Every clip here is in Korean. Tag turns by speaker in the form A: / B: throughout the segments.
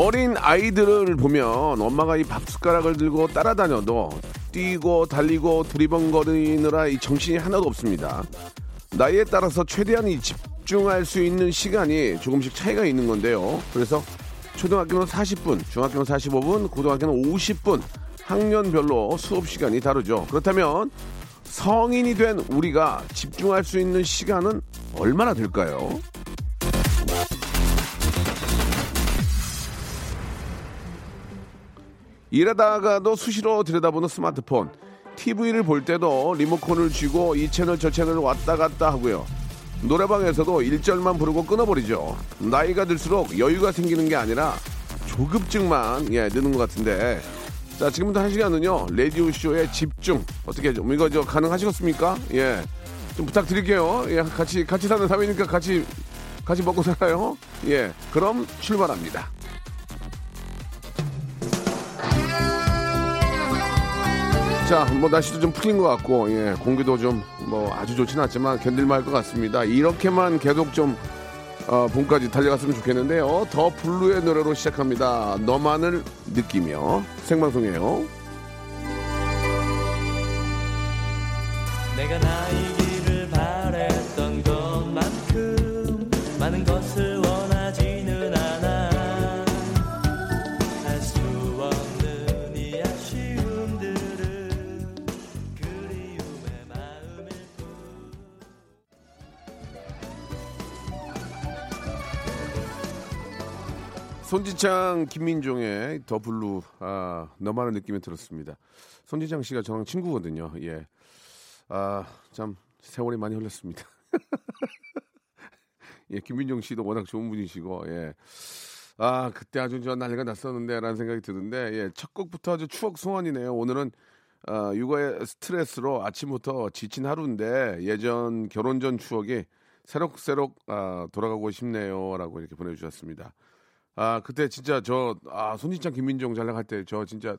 A: 어린 아이들을 보면 엄마가 이 밥 숟가락을 들고 따라다녀도 뛰고 달리고 두리번거리느라 이 정신이 하나도 없습니다. 나이에 따라서 최대한 이 집중할 수 있는 시간이 조금씩 차이가 있는 건데요. 그래서 초등학교는 40분, 중학교는 45분, 고등학교는 50분, 학년별로 수업 시간이 다르죠. 그렇다면 성인이 된 우리가 집중할 수 있는 시간은 얼마나 될까요? 일하다가도 수시로 들여다보는 스마트폰, TV를 볼 때도 리모컨을 쥐고 이 채널 저 채널 왔다 갔다 하고요. 노래방에서도 1절만 부르고 끊어버리죠. 나이가 들수록 여유가 생기는 게 아니라 조급증만 예, 느는 것 같은데. 자, 지금부터 한 시간은요, 라디오쇼의 집중. 어떻게 좀, 이거 저 가능하시겠습니까? 예. 좀 부탁드릴게요. 예, 같이, 같이 사는 사회니까 같이, 같이 먹고 살아요. 예. 그럼 출발합니다. 자, 뭐 날씨도 좀 풀린 것 같고, 예, 공기도 좀 뭐 아주 좋지는 않지만 견딜만 할 것 같습니다. 이렇게만 계속 좀 어, 봄까지 달려갔으면 좋겠는데요. 더 블루의 노래로 시작합니다. 너만을 느끼며 생방송이에요.
B: 내가 나이
A: 손지창, 김민종의 더 블루, 아, 너만을 느끼며 들었습니다. 손지창 씨가 저랑 친구거든요. 예. 아, 참, 세월이 많이 흘렀습니다. 예, 김민종 씨도 워낙 좋은 분이시고, 예. 아, 그때 아주 저 난리가 났었는데, 라는 생각이 드는데, 예, 첫 곡부터 아주 추억 소환이네요. 오늘은, 아, 육아의 스트레스로 아침부터 지친 하루인데, 예전 결혼 전 추억이 새록새록, 아, 돌아가고 싶네요. 라고 이렇게 보내주셨습니다. 아, 그때 진짜 저, 아, 손지창 김민종 잘 나갈 때 저 진짜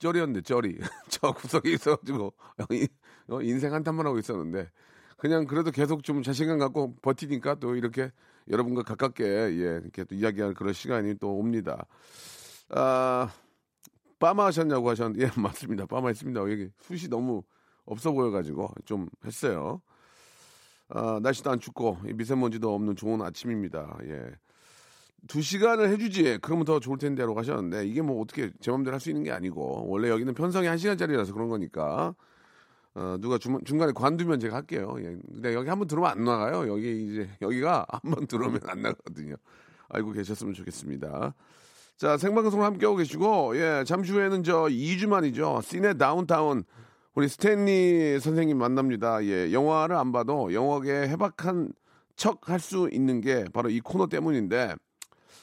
A: 쩌리였는데, 쩌리. 저 구석에 있어가지고, 이- 어, 인생 한탄만 하고 있었는데, 그냥 그래도 계속 좀 자신감 갖고 버티니까 또 이렇게 여러분과 가깝게, 예, 이렇게 또 이야기할 그런 시간이 또 옵니다. 아, 빠마 하셨냐고 하셨는데, 예, 맞습니다. 빠마 했습니다. 여기 숱이 너무 없어 보여가지고 좀 했어요. 아, 날씨도 안 춥고, 이 미세먼지도 없는 좋은 아침입니다. 예. 두 시간을 해주지 그러면 더 좋을 텐데라고 하셨는데 이게 뭐 어떻게 제 맘대로 할 수 있는 게 아니고 원래 여기는 편성이 한 시간짜리라서 그런 거니까 어, 누가 중, 중간에 관두면 제가 할게요. 예. 근데 여기 한번 들어오면 안 나가요. 여기 이제 여기가 한번 들어오면 안 나가거든요. 알고 계셨으면 좋겠습니다. 자 생방송을 함께하고 계시고 예 잠시 후에는 저 2주 만이죠. 시네 다운타운 우리 스탠리 선생님 만납니다. 예 영화를 안 봐도 영화계 해박한 척 할 수 있는 게 바로 이 코너 때문인데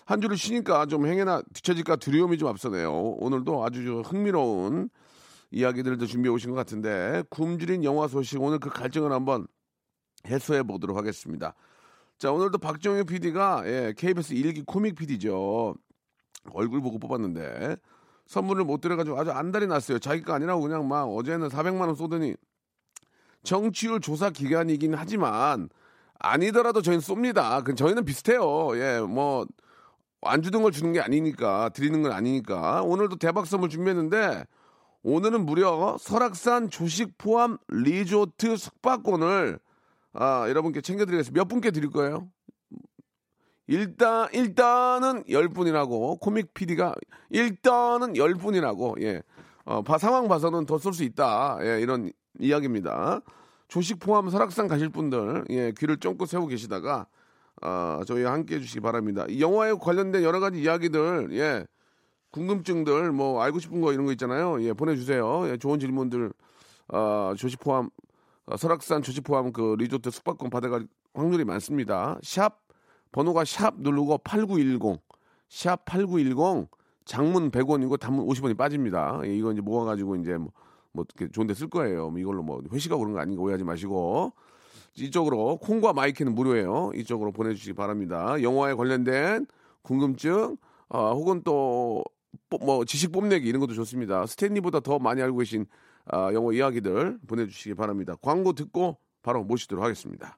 A: 한 주를 쉬니까 좀 행여나 뒤처질까 두려움이 좀 앞서네요. 오늘도 아주 좀 흥미로운 이야기들도 준비해 오신 것 같은데 굶주린 영화 소식 오늘 그 갈증을 한번 해소해 보도록 하겠습니다. 자 오늘도 박정희 PD가 예, KBS 일기 코믹 PD죠. 얼굴 보고 뽑았는데 선물을 못 드려가지고 아주 안달이 났어요. 자기 거 아니라고 그냥 막 어제는 400만 원 쏘더니 정치율 조사 기간이긴 하지만 아니더라도 저희는 쏩니다. 그 저희는 비슷해요. 예, 뭐 안 주는 걸 주는 게 아니니까 드리는 건 아니니까 오늘도 대박 선물 준비했는데 오늘은 무려 설악산 조식 포함 리조트 숙박권을 아, 여러분께 챙겨드리겠습니다. 몇 분께 드릴 거예요? 일단 일단은 열 분이라고 코믹 PD가 일단은 열 분이라고 예. 어, 봐- 상황 봐서는 더쏠수 있다. 예, 이런 이야기입니다. 조식 포함 설악산 가실 분들 예, 귀를 쫑긋 세우고 계시다가 아, 저희와 함께 해주시기 바랍니다. 이 영화에 관련된 여러 가지 이야기들, 예, 궁금증들, 뭐 알고 싶은 거 이런 거 있잖아요. 예, 보내주세요. 예, 좋은 질문들, 아, 조식 포함, 아, 설악산 조식 포함 그 리조트 숙박권 받아갈 확률이 많습니다. 샵 번호가 샵 누르고 8910, 샵 8910 장문 100원이고 단문 50원이 빠집니다. 예, 이거 이제 모아가지고 이제 뭐, 뭐 이렇게 좋은 데 쓸 거예요. 뭐 이걸로 뭐 회식하고 그런 거 아닌 거 오해하지 마시고 이쪽으로 콩과 마이크는 무료예요. 이쪽으로 보내주시기 바랍니다. 영화에 관련된 궁금증 어, 혹은 또 뭐 지식 뽐내기 이런 것도 좋습니다. 스탠리보다 더 많이 알고 계신 아, 영어 이야기들 보내주시기 바랍니다. 광고 듣고 바로 모시도록 하겠습니다.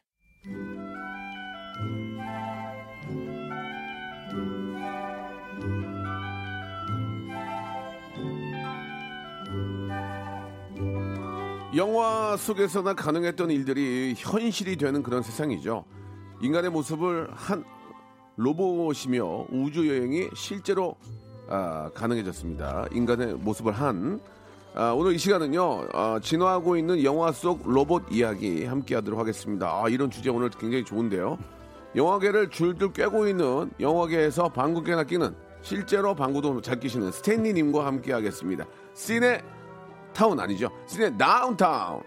A: 영화 속에서나 가능했던 일들이 현실이 되는 그런 세상이죠. 인간의 모습을 한 로봇이며 우주 여행이 실제로 아, 가능해졌습니다. 인간의 모습을 한 아, 오늘 이 시간은요 아, 진화하고 있는 영화 속 로봇 이야기 함께하도록 하겠습니다. 아, 이런 주제 오늘 굉장히 좋은데요. 영화계를 줄줄 꿰고 있는 영화계에서 방구 깨나 끼는 실제로 방구도 잘 끼시는 스탠리님과 함께하겠습니다. 시네 타운 아니죠? 시네 다운타운.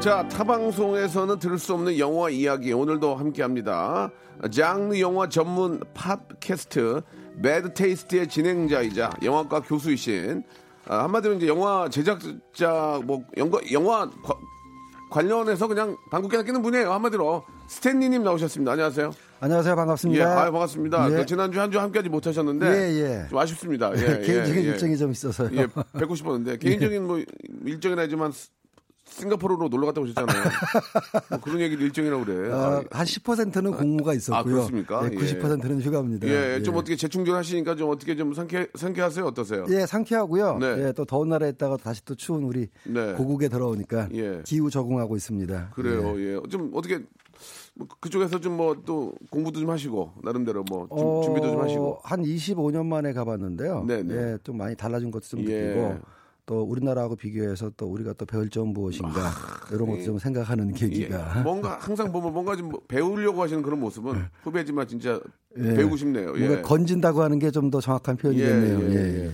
A: 자, 타방송에서는 들을 수 없는 영화 이야기 오늘도 함께합니다. 장르 영화 전문 팟캐스트 매드 테이스트의 진행자이자 영화과 교수이신 아, 한마디로 이제 영화 제작자 뭐 영화 영화 과- 관련해서 그냥 방귀깨나 끼는 분이에요. 한마디로 스탠리님 나오셨습니다. 안녕하세요.
C: 안녕하세요.
A: 예,
C: 반갑습니다.
A: 아유, 반갑습니다.
C: 예.
A: 그 지난주 한 주 함께하지 못하셨는데
C: 예, 예.
A: 좀 아쉽습니다. 예,
C: 개인적인
A: 예, 예.
C: 일정이 좀 있어서요.
A: 예, 뵙고 싶었는데 개인적인 뭐 일정이나 하지만 스- 싱가포르로 놀러 갔다 오셨잖아요. 뭐 그런 얘기를 일정이라고 그래.
C: 어,
A: 아,
C: 한 10%는 공모가 있었고요.
A: 아, 그렇습니까?
C: 네, 90%는 휴가입니다.
A: 예, 좀 어떻게 재충전 하시니까 좀 어떻게 좀 상쾌 상쾌하세요? 어떠세요?
C: 예, 상쾌하고요.
A: 네.
C: 예, 또 더운 나라에 있다가 다시 또 추운 우리
A: 네.
C: 고국에 돌아오니까
A: 예.
C: 기후 적응하고 있습니다.
A: 그래요. 예. 좀 어떻게 뭐 그쪽에서 좀 뭐 또 공부도 좀 하시고 나름대로 뭐좀
C: 어,
A: 준비도 좀 하시고.
C: 한 25년 만에 가봤는데요.
A: 네, 네.
C: 예, 좀 많이 달라진 것도 좀
A: 예.
C: 느끼고 또 우리나라하고 비교해서 또 우리가 또 배울 점 무엇인가 이런 것도 좀 생각하는
A: 아, 예,
C: 계기가
A: 뭔가 항상 보면 뭔가 좀 배우려고 하시는 그런 모습은 후배지만 진짜
C: 예.
A: 배우고 싶네요. 예.
C: 뭔가 건진다고 하는 게 좀 더 정확한 표현이겠네요.
A: 예,
C: 예,
A: 예,
C: 예.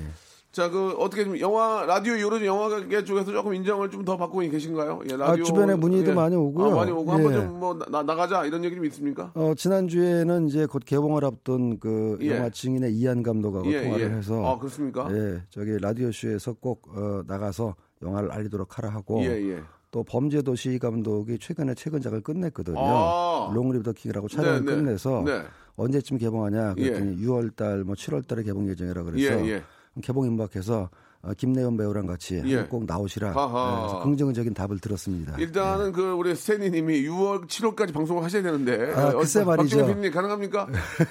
A: 자, 그 어떻게 좀 영화 라디오 요런 영화계 쪽에서 조금 인정을 좀 더 받고 계신가요? 예,
C: 아, 주변에 문의도 많이 오고요.
A: 아, 많이 오고
C: 예.
A: 한번 좀 뭐 나가자 이런 얘기 좀 있습니까?
C: 어, 지난 주에는 이제 곧 개봉을 앞둔 그
A: 예.
C: 영화 증인의 이한 감독하고
A: 예,
C: 통화를
A: 예.
C: 해서
A: 아, 그렇습니까?
C: 예, 저기 라디오 쇼에서 꼭 어, 나가서 영화를 알리도록 하라 하고
A: 예, 예.
C: 또 범죄도시 감독이 최근에 최근작을 끝냈거든요.
A: 아.
C: Long Live the King이라고 촬영을
A: 네, 네.
C: 끝내서
A: 네.
C: 언제쯤 개봉하냐
A: 예.
C: 그랬더니 6월 달 뭐 7월 달에 개봉 예정이라 그래서
A: 예, 예.
C: 개봉 임박해서 어, 김내연 배우랑 같이
A: 예.
C: 꼭 나오시라. 네, 긍정적인 답을 들었습니다.
A: 일단은 그 우리 스탠리님이 6월 7월까지 방송을 하셔야 되는데
C: 아, 글쎄 말이죠.
A: 박정희 PD님 가능합니까?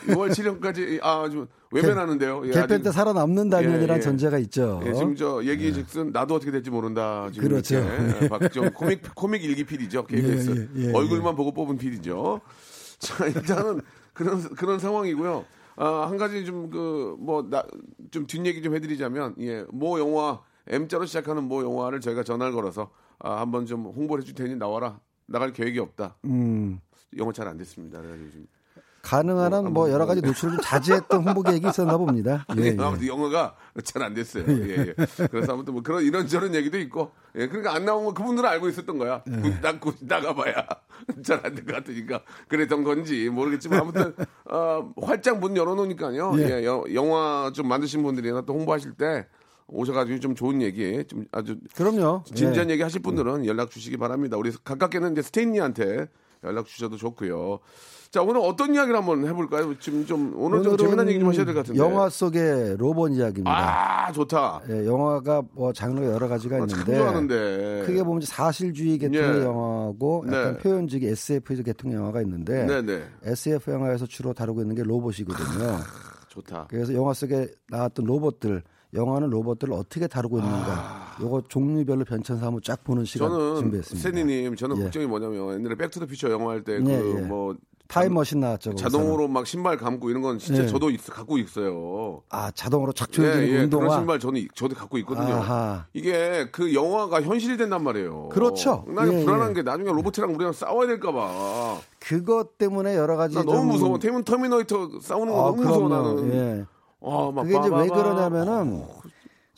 A: 6월 7월까지 아좀 외면하는데요. 예,
C: 개편 때 살아남는다면이란
A: 예, 예.
C: 전제가 있죠.
A: 예, 지금 저 얘기 즉슨 나도 어떻게 될지 모른다. 지금
C: 그렇죠.
A: 이렇게. 예, 박정 코믹 코믹 일기 PD죠. KBS
C: 예, 예, 예,
A: 얼굴만 보고 뽑은 PD죠. 자 일단은 그런 그런 상황이고요. 아, 한 가지 좀 그 뭐 나 좀 뒷얘기 좀 해드리자면 예모 영화 M자로 시작하는 모 영화를 저희가 전화를 걸어서 아, 한번 좀 홍보를 해줄 테니 나와라. 나갈 계획이 없다.
C: 음.
A: 영어 잘 안 됐습니다. 그래가지고 지금
C: 가능한 한 뭐 여러 가지 노출을 좀 자제했던 홍보 계획이 있었나 봅니다. 예, 예.
A: 아무튼 영어가 잘 안 됐어요. 예, 예. 그래서 아무튼 뭐 그런 이런저런 얘기도 있고, 예, 그러니까 안 나온 거 그분들은 알고 있었던 거야.
C: 예.
A: 군- 나 군- 나가봐야 잘 안 될 것 같으니까 그랬던 건지 모르겠지만 아무튼 어, 활짝 문 열어놓으니까요.
C: 예.
A: 예, 여- 영화 좀 만드신 분들이나 또 홍보하실 때 오셔가지고 좀 좋은 얘기, 좀 아주
C: 그럼요.
A: 진지한
C: 예.
A: 얘기 하실 분들은 연락 주시기 바랍니다. 우리 가깝게는 이제 스테인리한테 연락 주셔도 좋고요. 자 오늘 어떤 이야기를 한번 해볼까요? 지금 좀 오늘 좀 재미난 얘기 좀 하셔야 될 것 같은데.
C: 영화 속의 로봇 이야기입니다.
A: 아 좋다.
C: 예, 영화가 뭐 장르가 여러 가지가
A: 아, 참
C: 있는데
A: 좋아하는데.
C: 크게 보면 사실주의 계통의
A: 예.
C: 영화하고 약간
A: 네.
C: 표현적인 SF 계통의 영화가 있는데
A: 네 네.
C: SF 영화에서 주로 다루고 있는 게 로봇이거든요.
A: 좋다.
C: 그래서 영화 속에 나왔던 로봇들 영화는 로봇들을 어떻게 다루고 있는가 요거 종류별로 변천사 한번 쫙 보는 시간
A: 아. 저는
C: 준비했습니다.
A: 선생님 저는
C: 예.
A: 걱정이 뭐냐면 옛날에 Back to the Future 영화 할 때 그
C: 예, 예.
A: 뭐
C: 타임머신 나왔죠.
A: 자동으로 막 신발 감고 이런 건 진짜
C: 예.
A: 저도 있- 갖고 있어요.
C: 아 자동으로 쫙
A: 예, 예,
C: 운동화.
A: 그런 신발 저는 저도 갖고 있거든요.
C: 아하.
A: 이게 그 영화가 현실이 된단 말이에요.
C: 그렇죠.
A: 난
C: 예,
A: 불안한
C: 예.
A: 게 나중에 로봇이랑 우리랑 싸워야 될까봐.
C: 그것 때문에 여러 가지
A: 나 너무
C: 좀-
A: 무서워. 태문 터미네이터 싸우는 거
C: 아,
A: 너무 무서워
C: 그럼요.
A: 나는. 막
C: 그게 이제 왜. 그러냐면은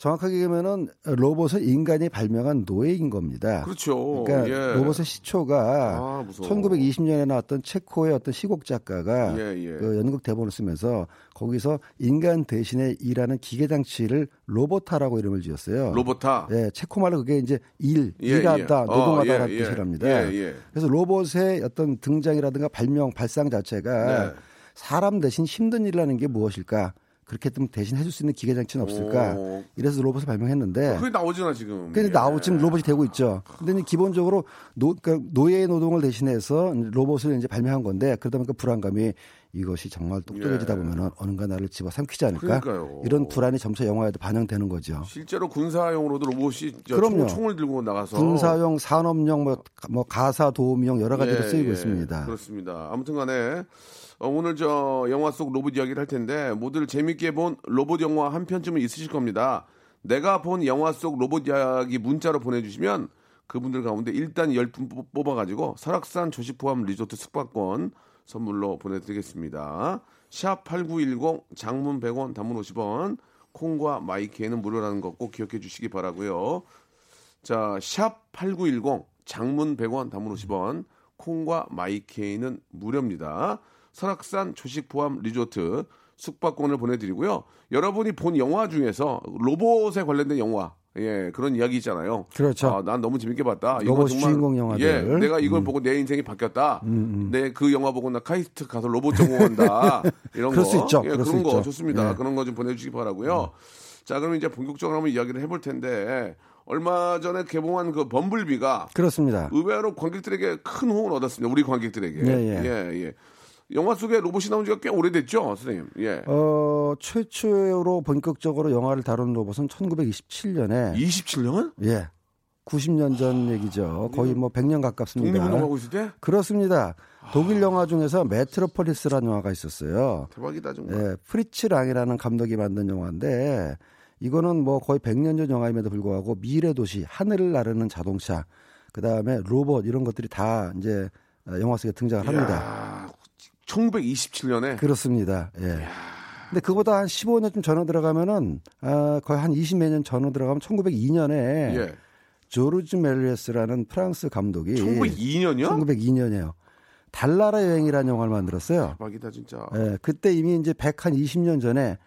C: 정확하게 얘기하면은 로봇은 인간이 발명한 노예인 겁니다.
A: 그렇죠.
C: 그러니까
A: 예.
C: 로봇의 시초가
A: 아, 무서워.
C: 1920년에 나왔던 체코의 어떤 희곡 작가가
A: 예, 예.
C: 그 연극 대본을 쓰면서 거기서 인간 대신에 일하는 기계 장치를 robota라고 이름을 지었어요.
A: robota.
C: 예, 체코 말로 그게 이제 일,
A: 예,
C: 일하다,
A: 예. 어,
C: 노동하다라는
A: 예, 예.
C: 뜻이랍니다.
A: 예, 예.
C: 그래서 로봇의 어떤 등장이라든가 발명, 발상 자체가
A: 네.
C: 사람 대신 힘든 일을 하는 게 무엇일까? 그렇게 좀 대신 해줄 수 있는 기계 장치는 없을까?
A: 오.
C: 이래서 로봇을 발명했는데
A: 그게 나오잖아 지금. 예.
C: 나오 지금 로봇이 되고 있죠. 근데 이제 기본적으로 노, 그러니까 노예의 노동을 대신해서 로봇을 이제 발명한 건데 그러다 보니까 불안감이 이것이 정말 똑똑해지다
A: 예.
C: 보면은 어딘가 나를 집어 삼키지 않을까?
A: 그러니까요.
C: 이런 불안이 점차 영화에도 반영되는 거죠.
A: 실제로 군사용으로도 로봇이 저
C: 그럼요.
A: 총, 총을 들고 나가서
C: 군사용, 산업용, 뭐, 뭐 가사 도우미용 여러 가지로
A: 예,
C: 쓰이고
A: 예.
C: 있습니다.
A: 그렇습니다. 아무튼간에 어, 오늘 저 영화 속 로봇 이야기를 할 텐데 모두들 재밌게 본 로봇 영화 한 편쯤은 있으실 겁니다. 내가 본 영화 속 로봇 이야기 문자로 보내주시면 그분들 가운데 일단 10분 뽑아가지고 설악산 조식 포함 리조트 숙박권 선물로 보내드리겠습니다. 샵 8910 장문 100원 단문 50원 콩과 마이키에는 무료라는 거꼭 기억해 주시기 바라고요. 자, 샵 8910 장문 100원 단문 50원 콩과 마이케이는 무료입니다. 설악산 조식 포함 리조트 숙박권을 보내드리고요. 여러분이 본 영화 중에서 로봇에 관련된 영화 예 그런 이야기 있잖아요.
C: 그렇죠.
A: 아, 난 너무 재밌게 봤다.
C: 로봇
A: 정말,
C: 주인공 영화들.
A: 예, 내가 이걸
C: 음.
A: 보고 내 인생이 바뀌었다. 내그 영화 보고 나 카이스트 가서 로봇 전공한다. 이런
C: 그럴
A: 거.
C: 수 있죠.
A: 예,
C: 그럴 수
A: 그런 거
C: 있죠.
A: 좋습니다.
C: 예.
A: 그런 거 좀 보내주시기 바라고요. 자, 그럼 이제 본격적으로 한번 이야기를 해볼 텐데 얼마 전에 개봉한 그 범블비가
C: 그렇습니다.
A: 의외로 관객들에게 큰 호응을 얻었습니다. 우리 관객들에게.
C: 예, 예.
A: 예, 예. 영화 속에 로봇이 나온 지가 꽤 오래됐죠, 선생님. 예.
C: 어, 최초로 본격적으로 영화를 다룬 로봇은 1927년에
A: 27년?
C: 예. 90년 전 얘기죠. 거의 뭐 100년 가깝습니다.
A: 독립운동하고 있을 때?
C: 그렇습니다. 독일 영화 중에서 메트로폴리스라는 영화가 있었어요.
A: 대박이다, 정말.
C: 예, 프리츠 랑이라는 감독이 만든 영화인데 이거는 뭐 거의 100년 전 영화임에도 불구하고 미래 도시, 하늘을 나르는 자동차, 그다음에 로봇 이런 것들이 다 이제 영화 속에 등장을 합니다.
A: 야, 1927년에
C: 그렇습니다. 예. 근데 그보다 한 15년 전에 들어가면은 아, 거의 한 20몇 년 전에 들어가면 1902년에
A: 예.
C: 조르즈 멜리에스라는 프랑스 감독이
A: 1902년이요?
C: 1902년이에요. 달나라 여행이라는 영화를 만들었어요.
A: 대박이다, 진짜.
C: 예, 그때 이미 이제 100한 20년 전에 에,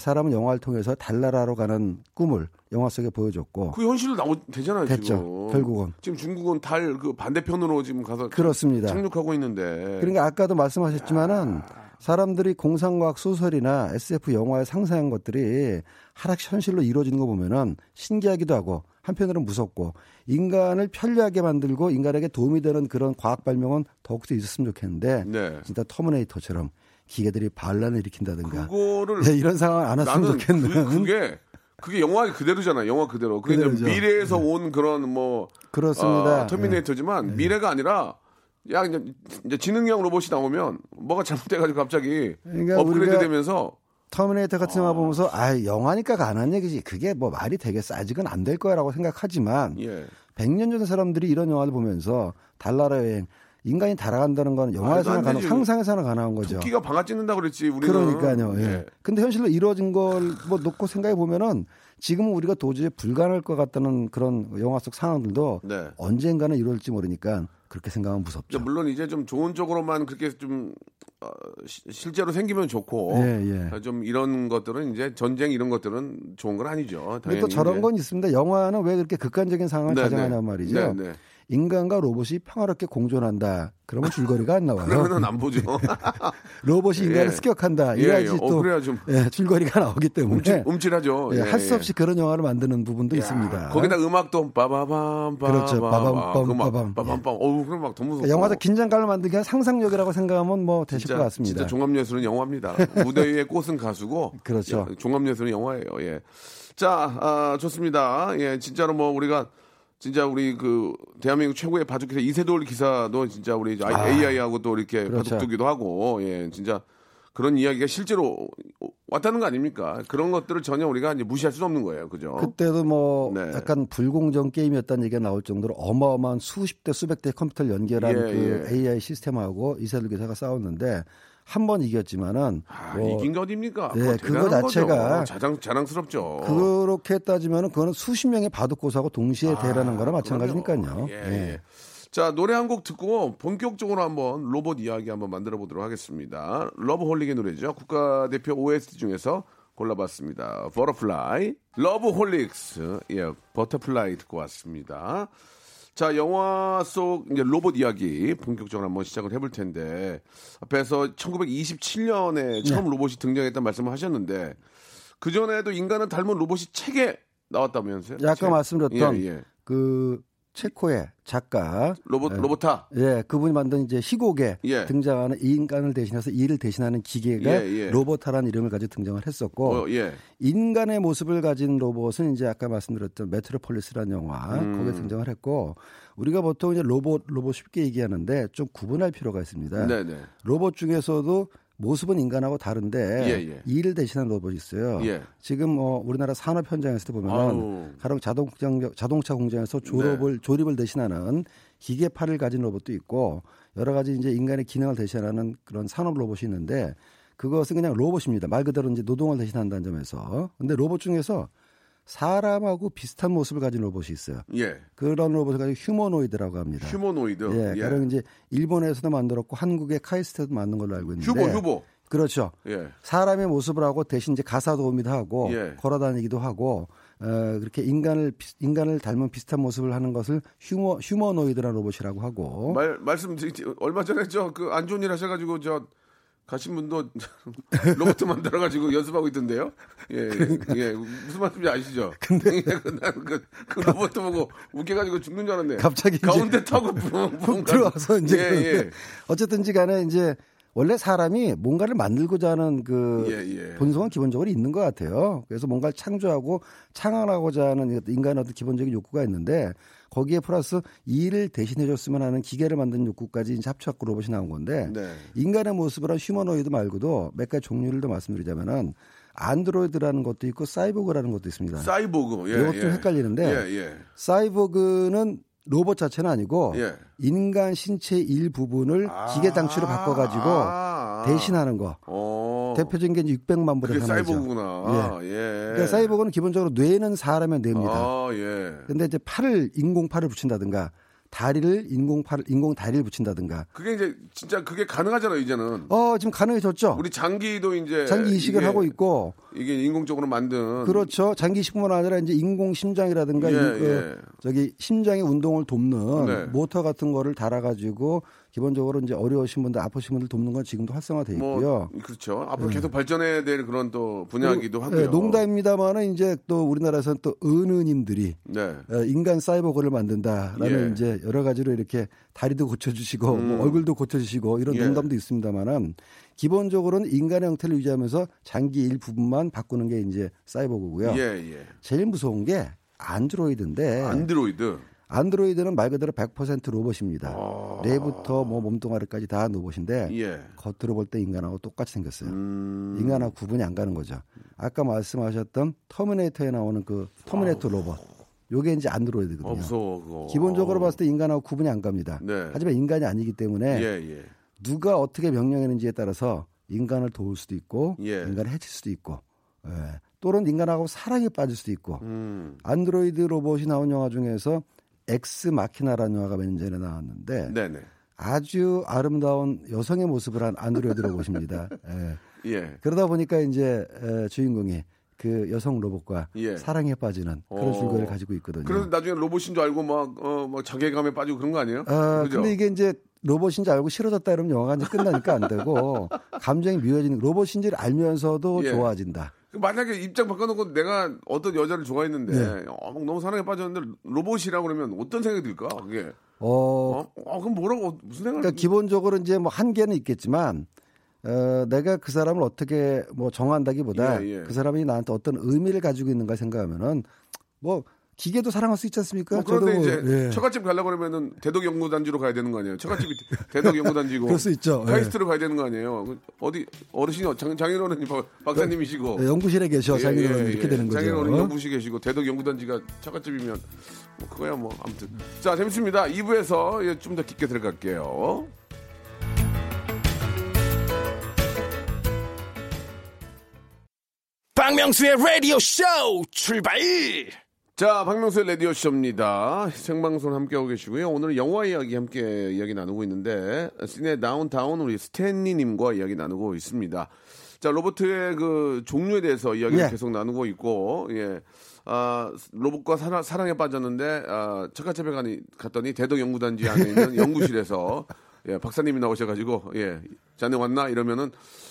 C: 사람은 영화를 통해서 달나라로 가는 꿈을 영화 속에 보여줬고
A: 그 현실로 나오 되잖아요,
C: 됐죠.
A: 지금.
C: 결국은.
A: 지금 중국은 달 그 반대편으로 지금 가서
C: 그렇습니다.
A: 착륙하고 있는데.
C: 그러니까 아까도 말씀하셨지만은 사람들이 공상과학 소설이나 SF 영화에 상상한 것들이 하락 현실로 이루어지는 거 보면은 신기하기도 하고 한편으로는 무섭고 인간을 편리하게 만들고 인간에게 도움이 되는 그런 과학 발명은 더욱더 있었으면 좋겠는데
A: 네.
C: 진짜 터미네이터처럼 기계들이 반란을 일으킨다든가
A: 그거를
C: 네, 이런 상황 안 왔으면 좋겠는
A: 그, 그게 그게 영화 그대로잖아. 영화 그대로. 그게 이제
C: 그대로죠. 네.
A: 미래에서 온 그런 뭐
C: 그렇습니다.
A: 어, 터미네이터지만 미래가 아니라 야 이제, 이제 지능형 로봇이 나오면 뭐가 잘못돼가지고 갑자기
C: 그러니까
A: 업그레이드 되면서
C: 터미네이터 같은 영화 보면서 아 영화니까 가능한 얘기지 그게 뭐 말이 되겠어 아직은 안 될 거야라고 생각하지만
A: 예
C: 100년 전 사람들이 이런 영화를 보면서 달나라 여행 인간이 달아간다는 건 영화에서나
A: 안
C: 가능. 상상에서나 가능한 거죠.
A: 토끼가 방아 찢는다 그랬지 우리는
C: 그러니까요. 예. 근데 현실로 이루어진 걸 뭐 놓고 생각해 보면은 지금은 우리가 도저히 불가능할 것 같다는 그런 영화 속 상황들도
A: 네.
C: 언젠가는 이루어질지 모르니까 그렇게 생각하면 무섭죠.
A: 물론 이제 좀 좋은 쪽으로만 그렇게 좀 어, 시- 실제로 생기면 좋고
C: 예, 예.
A: 어, 좀 이런 것들은 이제 전쟁 이런 것들은 좋은 건 아니죠. 당연히
C: 또 저런
A: 이제.
C: 건 있습니다. 영화는 왜 그렇게 극단적인 상황을
A: 네,
C: 가정하냐
A: 네.
C: 말이죠.
A: 네, 네.
C: 인간과 로봇이 평화롭게 공존한다. 그러면 줄거리가 안 나와요.
A: 그러면은 안 보죠.
C: 로봇이 인간을
A: 예.
C: 습격한다.
A: 예,
C: 이래야지
A: 예. 어,
C: 또
A: 그래야 좀
C: 예, 줄거리가 나오기 때문에
A: 움찔, 움찔하죠.
C: 예,
A: 예,
C: 할수
A: 예.
C: 없이 그런 영화를 만드는 부분도 있습니다.
A: 거기다 음악도 빠바밤
C: 그렇죠. 빠밤,
A: 그 막,
C: 빠밤.
A: 빠밤빰 어우 그럼 막더 무섭고
C: 그러니까 영화적 긴장감을 만들기 위한 상상력이라고 생각하면 뭐 되실
A: 진짜,
C: 것 같습니다.
A: 진짜 종합예술은 영화입니다. 무대 위에 꽃은 가수고
C: 그렇죠.
A: 예, 종합예술은 영화예요. 예. 자, 아, 좋습니다. 예, 진짜로 뭐 우리가 진짜 우리 그 대한민국 최고의 바둑 기사 이세돌 기사도 진짜 우리 AI하고 또 이렇게
C: 그렇죠.
A: 바둑 두기도 하고 예 진짜 그런 이야기가 실제로 왔다는 거 아닙니까? 그런 것들을 전혀 우리가 이제 무시할 수는 없는 거예요, 그죠?
C: 그때도 뭐
A: 네.
C: 약간 불공정 게임이었다는 얘기가 나올 정도로 어마어마한 수십 대 수백 대 컴퓨터를 연결한
A: 예,
C: 그
A: 예.
C: AI 시스템하고 이세돌 기사가 싸웠는데 한 번 이겼지만은
A: 아,
C: 뭐
A: 이긴 게 어딥니까?
C: 예,
A: 그거
C: 자체가.
A: 자랑 자랑스럽죠.
C: 그렇게 따지면은 그거는 수십 명의 바둑 고수하고 동시에
A: 아,
C: 대결하는 거나 마찬가지니까요.
A: 예,
C: 예.
A: 예. 자 노래 한 곡 듣고 본격적으로 한번 로봇 이야기 한번 만들어 보도록 하겠습니다. 러브홀릭의 노래죠. 국가대표 OST 중에서 골라봤습니다. Butterfly, 러브홀릭스, 예, Butterfly 듣고 왔습니다. 자, 영화 속 이제 로봇 이야기 본격적으로 한번 시작을 해볼 텐데 앞에서 1927년에 처음
C: 네.
A: 로봇이 등장했다는 말씀을 하셨는데 그 전에도 인간은 닮은 로봇이 책에 나왔다면서요?
C: 아까
A: 책.
C: 말씀드렸던
A: 예, 예.
C: 그 체코의 작가
A: 로봇
C: 예.
A: 로봇타.
C: 예, 그분이 만든 이제 희곡에
A: 예.
C: 등장하는 이 인간을 대신해서 일을 대신하는 기계가
A: 예, 예.
C: 로봇타라는 이름을 가지고 등장을 했었고
A: 어, 예.
C: 인간의 모습을 가진 로봇은 이제 아까 말씀드렸던 메트로폴리스라는 영화
A: 음.
C: 거기에 등장을 했고 우리가 보통 이제 로봇 로봇 쉽게 얘기하는데 좀 구분할 필요가 있습니다.
A: 네, 네.
C: 로봇 중에서도 모습은 인간하고 다른데
A: 예, 예.
C: 일을 대신하는 로봇이 있어요.
A: 예.
C: 지금 어, 우리나라 산업 현장에서도 보면
A: 아우.
C: 가령 자동차, 자동차 공장에서 조립을
A: 네.
C: 조립을 대신하는 기계팔을 가진 로봇도 있고 여러 가지 이제 인간의 기능을 대신하는 그런 산업 로봇이 있는데 그것은 그냥 로봇입니다. 말 그대로 이제 노동을 대신한다는 점에서. 근데 로봇 중에서 사람하고 비슷한 모습을 가진 로봇이 있어요.
A: 예.
C: 그런 로봇을 가지고 휴머노이드라고 합니다.
A: 휴머노이드.
C: 예, 가령 이제 일본에서도 만들었고 한국의 카이스트도 만든 걸로 알고 있는데
A: 휴보, 휴보.
C: 그렇죠.
A: 예.
C: 사람의 모습을 하고 대신 이제 가사 도우미도 하고
A: 예.
C: 걸어다니기도 하고 어, 그렇게 인간을 비- 인간을 닮은 비슷한 모습을 하는 것을 휴머 휴머노이드라는 로봇이라고 하고
A: 말 말씀 얼마 전에 저 그 안 좋은 일 하셔가지고 저 가신 분도 로봇 만들어가지고 연습하고 있던데요. 예, 예, 무슨 말씀인지 아시죠? 근데 난그 그 로봇 보고 웃겨가지고 죽는 줄 알았네.
C: 갑자기
A: 가운데 타고 붕, 붕
C: 들어와서 이제
A: 예, 예.
C: 어쨌든지 간에 이제 원래 사람이 뭔가를 만들고자 하는 그
A: 예, 예.
C: 본성은 기본적으로 있는 것 같아요. 그래서 뭔가를 창조하고 창안하고자 하는 인간의 어떤 기본적인 욕구가 있는데 거기에 플러스 일을 대신해 줬으면 하는 기계를 만드는 욕구까지 이제 합쳐갖고 로봇이 나온 건데
A: 네.
C: 인간의 모습을 한 휴머노이드 말고도 몇 가지 종류를 더 말씀드리자면은 안드로이드라는 것도 있고 사이보그라는 것도 있습니다.
A: 사이보그. 예,
C: 이것 좀
A: 예.
C: 헷갈리는데
A: 예, 예.
C: 사이보그는 로봇 자체는 아니고
A: 예.
C: 인간 신체 일부분을 기계 장치로 바꿔 가지고
A: 아.
C: 대신하는 거.
A: 어.
C: 대표적인 게 600만 불의 하나죠.
A: 사이보그구나. 예.
C: 그러니까 사이보그는 기본적으로 뇌는 사람의 뇌입니다.
A: 아, 예.
C: 근데 이제 팔을 인공 팔을 붙인다든가 다리를 인공 팔 인공 다리를 붙인다든가
A: 그게 이제 진짜 그게 가능하잖아요, 이제는.
C: 어 지금 가능해졌죠.
A: 우리 장기도 이제
C: 장기 이식을
A: 이게-
C: 하고 있고
A: 이게 인공적으로 만든
C: 그렇죠. 장기 이식뿐만 아니라 이제 인공 심장이라든가
A: 예,
C: 인- 그
A: 예.
C: 저기 심장의 운동을 돕는
A: 네.
C: 모터 같은 거를 달아가지고 기본적으로 이제 어려우신 분들 아프신 분들 돕는 건 지금도 활성화돼 있고요.
A: 뭐 그렇죠. 앞으로 계속 발전해야 될 그런 또 분야이기도 하고요.
C: 예, 농담입니다만은 이제 또 우리나라에서는 또 은우님들이
A: 네.
C: 어, 인간 사이보그를 만든다라는
A: 예.
C: 이제 여러 가지로 이렇게 다리도 고쳐주시고
A: 음.
C: 뭐 얼굴도 고쳐주시고 이런
A: 예.
C: 농담도 있습니다만은 기본적으로는 인간의 형태를 유지하면서 장기 일부분만 바꾸는 게 이제 사이보그고요.
A: 예, 예.
C: 제일 무서운 게 안드로이드인데
A: 안드로이드.
C: 안드로이드는 말 그대로 100% 로봇입니다.
A: 아.
C: 뇌부터 뭐 몸뚱아리까지 다 로봇인데
A: 예.
C: 겉으로 볼 때 인간하고 똑같이 생겼어요.
A: 음.
C: 인간하고 구분이 안 가는 거죠. 아까 말씀하셨던 터미네이터에 나오는 그 터미네이터 로봇. 요게 이제 안드로이드거든요.
A: 어, 무서워 그거.
C: 기본적으로 봤을 때 인간하고 구분이 안 갑니다.
A: 네.
C: 하지만 인간이 아니기 때문에
A: 예, 예.
C: 누가 어떻게 명령했는지에 따라서 인간을 도울 수도 있고
A: 예.
C: 인간을 해칠 수도 있고 예. 또는 인간하고 사랑에 빠질 수도 있고
A: 음.
C: 안드로이드 로봇이 나온 영화 중에서 엑스 마키나라는 영화가 몇 년 전에 나왔는데
A: 네, 네.
C: 아주 아름다운 여성의 모습을 한 안드로이드 로봇입니다. 예.
A: 예.
C: 그러다 보니까 이제 에, 주인공이 그 여성 로봇과
A: 예.
C: 사랑에 빠지는 그런
A: 어.
C: 줄거리를 가지고 있거든요.
A: 그래서 나중에 로봇인 줄 알고 막, 어, 막 자괴감에 빠지고 그런 거 아니에요?
C: 아,
A: 그죠?
C: 근데 이게 이제 로봇인지 알고 싫어졌다 이러면 영화가 이제 끝나니까 안 되고 감정이 미워지는 로봇인지를 알면서도
A: 예.
C: 좋아진다.
A: 만약에 입장 바꿔놓고 내가 어떤 여자를 좋아했는데
C: 네.
A: 어, 막 너무 사랑에 빠졌는데 로봇이라고 그러면 어떤 생각이 들까? 그게
C: 어,
A: 어, 어 그럼 뭐라고 무슨 생각?
C: 그러니까 기본적으로 이제 뭐 한계는 있겠지만 어, 내가 그 사람을 어떻게 뭐 정한다기보다
A: 예, 예.
C: 그 사람이 나한테 어떤 의미를 가지고 있는가 생각하면은 뭐 기계도 사랑할 수 있지 않습니까?
A: 뭐 그런데
C: 저도,
A: 이제
C: 예.
A: 처갓집 가려고 그러면은 대덕 연구단지로 가야 되는 거 아니에요? 처갓집이 대덕 연구단지고
C: 그럴 수 있죠. 예.
A: 카이스트로 가야 되는 거 아니에요? 그 어디 어르신이 장, 장인어른이 박- 박사님이시고
C: 예, 연구실에 계셔 장인어른 이렇게 되는 거죠.
A: 장인어른 연구실 계시고 대덕 연구단지가 처갓집이면 뭐 그거야 뭐 아무튼 자 재밌습니다. 2부에서 좀 더 깊게 들어갈게요.
B: 박명수의 라디오 쇼 출발
A: 자, 박명수의 라디오 쇼입니다. 생방송 함께하고 계시고요. 오늘은 영화 이야기 함께 이야기 나누고 있는데 시내 다운타운 우리 스탠리님과 이야기 나누고 있습니다. 자, 로봇의 그 종류에 대해서 이야기를
C: 예.
A: 계속 나누고 있고, 예. 아, 로봇과 사랑, 사랑에 빠졌는데, 아, 가니, 갔더니 대덕 연구단지 안에 있는 연구실에서, 예, 박사님이 나오셔가지고, 예, 자네 왔나? 이러면은,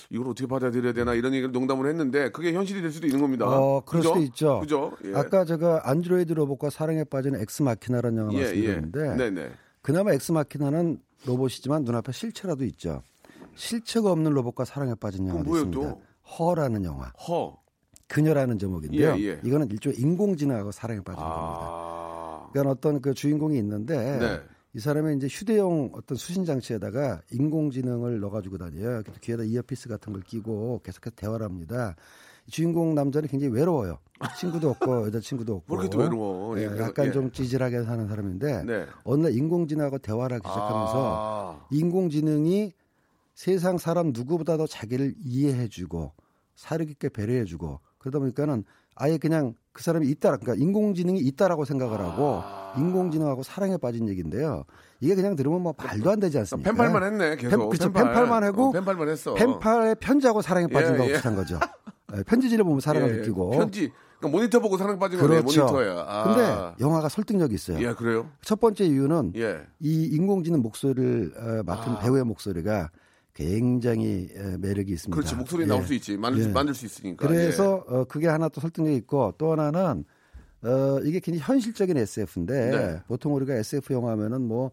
A: 이걸 어떻게 받아들여야 되나? 이런 얘기를 농담을 했는데, 그게 현실이 될 수도 있는 겁니다.
C: 어, 그럴
A: 그죠?
C: 수도 있죠.
A: 그죠? 예.
C: 아까 제가 안드로이드 로봇과 사랑에 빠지는 엑스마키나라는 영화
A: 예, 예.
C: 말씀드렸는데
A: 네네.
C: 그나마 엑스마키나는 로봇이지만 눈앞에 실체라도 있죠. 실체가 없는 로봇과 사랑에 빠진 영화도
A: 뭐예요,
C: 있습니다.
A: 또?
C: 허라는 영화.
A: 허.
C: 그녀라는 제목인데요.
A: 예, 예.
C: 이거는 일종의 인공지능하고 사랑에 빠진 겁니다.
A: 아.
C: 그러니까 어떤 그 주인공이 있는데
A: 네.
C: 이 사람이 이제 휴대용 어떤 수신 장치에다가 인공지능을 넣어가지고 다녀요. 귀에다 이어피스 같은 걸 끼고 계속해서 대화를 합니다. 이 주인공 남자는 굉장히 외로워요. 친구도 없고 여자 친구도 없고.
A: 뭐 이렇게 또 외로워? 그래서,
C: 약간
A: 예.
C: 좀 찌질하게 사는 사람인데
A: 네.
C: 어느 날 인공지능하고 대화를 하기 시작하면서
A: 아.
C: 인공지능이 세상 사람 누구보다도 자기를 이해해주고 사려 깊게 배려해주고 그러다 보니까는 아예 그냥 그 사람이 있다, 그러니까 인공지능이 있다라고 생각을 하고
A: 아.
C: 인공지능하고 사랑에 빠진 얘기인데요. 이게 그냥 들으면 뭐 말도 안 되지 않습니까?
A: 펜팔만 했네 계속.
C: 펜, 그쵸, 펜팔 만 하고
A: 어, 펜팔만 했어.
C: 펜팔에 편지하고 사랑에 빠진
A: 예,
C: 거하고
A: 예.
C: 비슷한 거죠. 예, 편지지를 보면 사랑을
A: 예, 예.
C: 느끼고.
A: 편지. 그러니까 모니터 보고 사랑 빠진 거네.
C: 그렇죠.
A: 모니터야. 아.
C: 근데 영화가 설득력이 있어요.
A: 예 그래요?
C: 첫 번째 이유는
A: 예.
C: 이 인공지능 목소리를 어, 맡은
A: 아.
C: 배우의 목소리가 굉장히 에, 매력이 있습니다.
A: 그렇지 목소리
C: 예.
A: 나올 수 있지. 만들, 수-
C: 예.
A: 만들 수 있으니까.
C: 그래서 어, 그게 하나 또 설득력이 있고 또 하나는 어, 이게 굉장히 현실적인 SF인데
A: 네.
C: 보통 우리가 SF 영화하면은 뭐,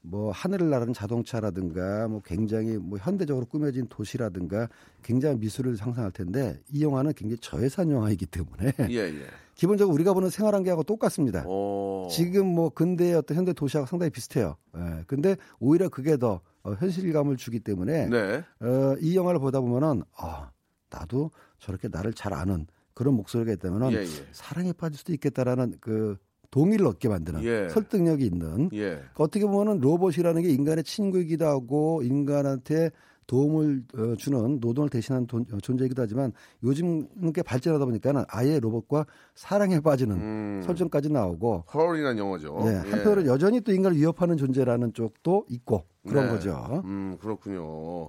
C: 뭐 하늘을 나르는 자동차라든가 뭐 굉장히 뭐 현대적으로 꾸며진 도시라든가 굉장한 미술을 상상할 텐데 이 영화는 굉장히 저예산 영화이기 때문에
A: 예. 예, 예.
C: 기본적으로 우리가 보는 생활환경하고 똑같습니다.
A: 어.
C: 지금 뭐 근대의 어떤 현대 도시하고 상당히 비슷해요. 예. 근데 오히려 그게 더 어, 현실감을 주기 때문에
A: 네.
C: 어, 이 영화를 보다 보면은 아 나도 저렇게 나를 잘 아는 그런 목소리가 있다면은
A: 예, 예.
C: 사랑에 빠질 수도 있겠다라는 그 동의를 얻게 만드는
A: 예.
C: 설득력이 있는
A: 예.
C: 그러니까 어떻게 보면은 로봇이라는 게 인간의 친구이기도 하고 인간한테 도움을 어, 주는 노동을 돈- 어, 존재이기도 하지만 요즘 게 발전하다 보니까는 아예 로봇과 사랑에 빠지는
A: 음.
C: 설정까지 나오고
A: 헐이라는 영화죠.
C: 예, 한편으로 여전히 또 인간을 위협하는 존재라는 쪽도 있고 그런
A: 네.
C: 거죠.
A: 음, 그렇군요.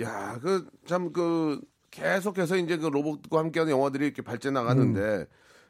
A: 야, 그, 참, 그, 계속해서 이제 그 로봇과 함께하는 영화들이 이렇게 발전 나가는데,
C: 음.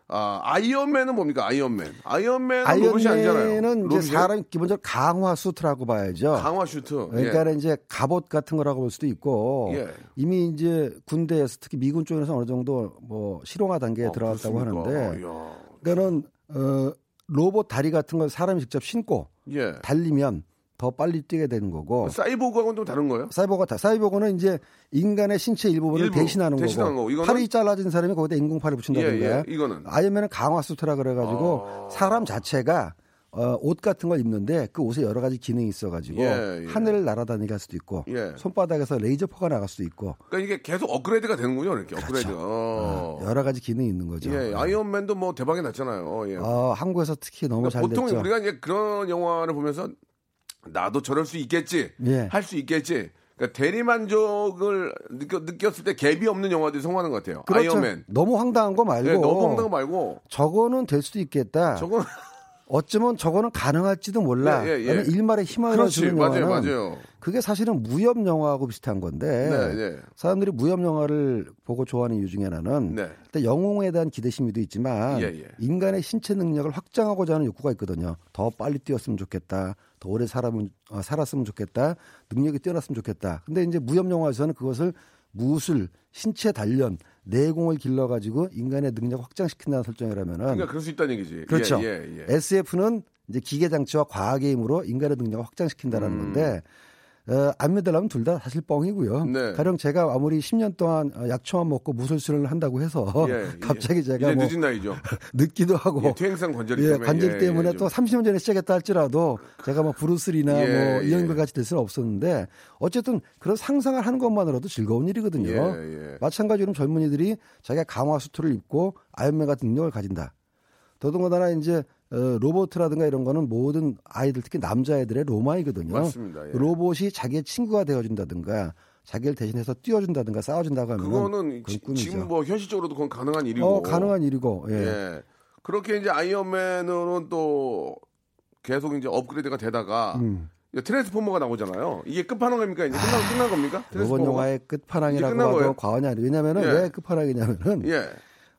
A: 아, 아이언맨은 뭡니까? 아이언맨. 아이언맨은 아니잖아요.
C: 아이언맨은 이제
A: 로봇이에요?
C: 사람 기본적으로 강화 슈트라고 봐야죠.
A: 강화 슈트.
C: 그러니까 이제 갑옷 같은 거라고 볼 수도 있고
A: 예.
C: 이미 이제 군대에서 특히 미군 쪽에서 어느 정도 뭐 실용화 단계에
A: 어,
C: 들어갔다고
A: 그렇습니까?
C: 하는데
A: 이야.
C: 그러니까는 어, 로봇 다리 같은 걸 사람이 직접 신고
A: 예.
C: 달리면 더 빨리 뛰게 되는 거고
A: 사이보그하고는 좀 다른 거예요?
C: 사이버가 다 사이버고는 이제 인간의 신체 일부분을
A: 일부,
C: 대신하는,
A: 대신하는 거고. 이거는-
C: 팔이 잘라진 사람이 거기다 인공팔을 붙인다든가
A: 예, 예. 이거는.
C: 아니면은 강화 수트라 그래가지고
A: 아.
C: 사람 자체가 어, 옷 같은 걸 입는데 그 옷에 여러 가지 기능이 있어가지고
A: 예, 예.
C: 하늘을 날아다니게 할 수도 있고
A: 예.
C: 손바닥에서 레이저 포가 나갈 수도 있고
A: 그러니까 이게 계속 업그레이드가 되는군요, 이렇게.
C: 그렇죠.
A: 업그레이드가. 어.
C: 여러 가지 기능이 있는 거죠.
A: 예, 아이언맨도 뭐 대박이 났잖아요. 예.
C: 어, 한국에서 특히 너무
A: 그러니까
C: 잘
A: 보통
C: 됐죠.
A: 우리가 이제 그런 영화를 보면서 나도 저럴 수 있겠지,
C: 예.
A: 할수 있겠지. 그러니까 대리만족을 느꼈, 느꼈 을 때 갭이 없는 영화들이 성공하는 것 같아요.
C: 그렇죠.
A: 아이언맨.
C: 너무 황당한 거 말고
A: 예, 너무 황당한 거 말고
C: 저거는 될 수도 있겠다.
A: 저건
C: 어쩌면 저거는 가능할지도 몰라.
A: 예, 예, 예.
C: 일말의 희망을
A: 그렇지
C: 주는
A: 맞아요
C: 영화는
A: 맞아요.
C: 그게 사실은 무협 영화하고 비슷한 건데
A: 네, 네.
C: 사람들이 무협 영화를 보고 좋아하는 이유 중에 하나는
A: 네.
C: 일단 영웅에 대한 기대심도 있지만
A: 예, 예.
C: 인간의 신체 능력을 확장하고자 하는 욕구가 있거든요. 더 빨리 뛰었으면 좋겠다. 더 오래 살았으면, 어, 살았으면 좋겠다. 능력이 뛰어났으면 좋겠다. 근데 이제 무협 영화에서는 그것을 무술, 신체 단련, 내공을 길러가지고 인간의 능력 확장시킨다는 설정이라면은
A: 그러니까 그럴 수 있다는 얘기지.
C: 그렇죠.
A: 예, 예, 예.
C: SF는 이제 기계 장치와 과학의 힘으로 인간의 능력을 확장시킨다라는
A: 음.
C: 건데 어, 안 믿으려면 둘 다 사실 뻥이고요.
A: 네.
C: 가령 제가 아무리 10년 동안 어, 약초만 먹고 무술수를 한다고 해서
A: 예,
C: 갑자기
A: 예.
C: 제가
A: 이제
C: 뭐
A: 늦은 나이죠.
C: 늦기도 하고
A: 예, 퇴행성 관절이
C: 예,
A: 때문에
C: 관절
A: 예,
C: 때문에
A: 예,
C: 또
A: 좀.
C: 30년 전에 시작했다 할지라도 제가 뭐 브루스리나
A: 예,
C: 뭐
A: 예.
C: 이런 것 같이 될 수는 없었는데 어쨌든 그런 상상을 하는 것만으로도 즐거운 일이거든요.
A: 예, 예.
C: 마찬가지로 젊은이들이 자기가 강화 수트를 입고 아이언맨 같은 능력을 가진다. 더더군다나 이제 어, 로봇이라든가 이런 거는 모든 아이들 특히 남자애들의 로망이거든요.
A: 맞습니다. 예.
C: 로봇이 자기의 친구가 되어준다든가 자기를 대신해서 뛰어준다든가 싸워준다고 하면
A: 그거는 지. 지금 뭐 현실적으로도 그건 가능한 일이고.
C: 어, 가능한 일이고 예.
A: 예. 그렇게 이제 아이언맨으로는 또 계속 이제 업그레이드가 되다가
C: 음.
A: 트랜스포머가 나오잖아요. 이게 끝판왕입니까? 이제 끝난, 끝난 겁니까? 트랜스포머가?
C: 영화의 끝판왕이라고 봐도
A: 거예요?
C: 과언이 아니에요. 왜냐하면
A: 예.
C: 왜 끝판왕이냐면은
A: 예.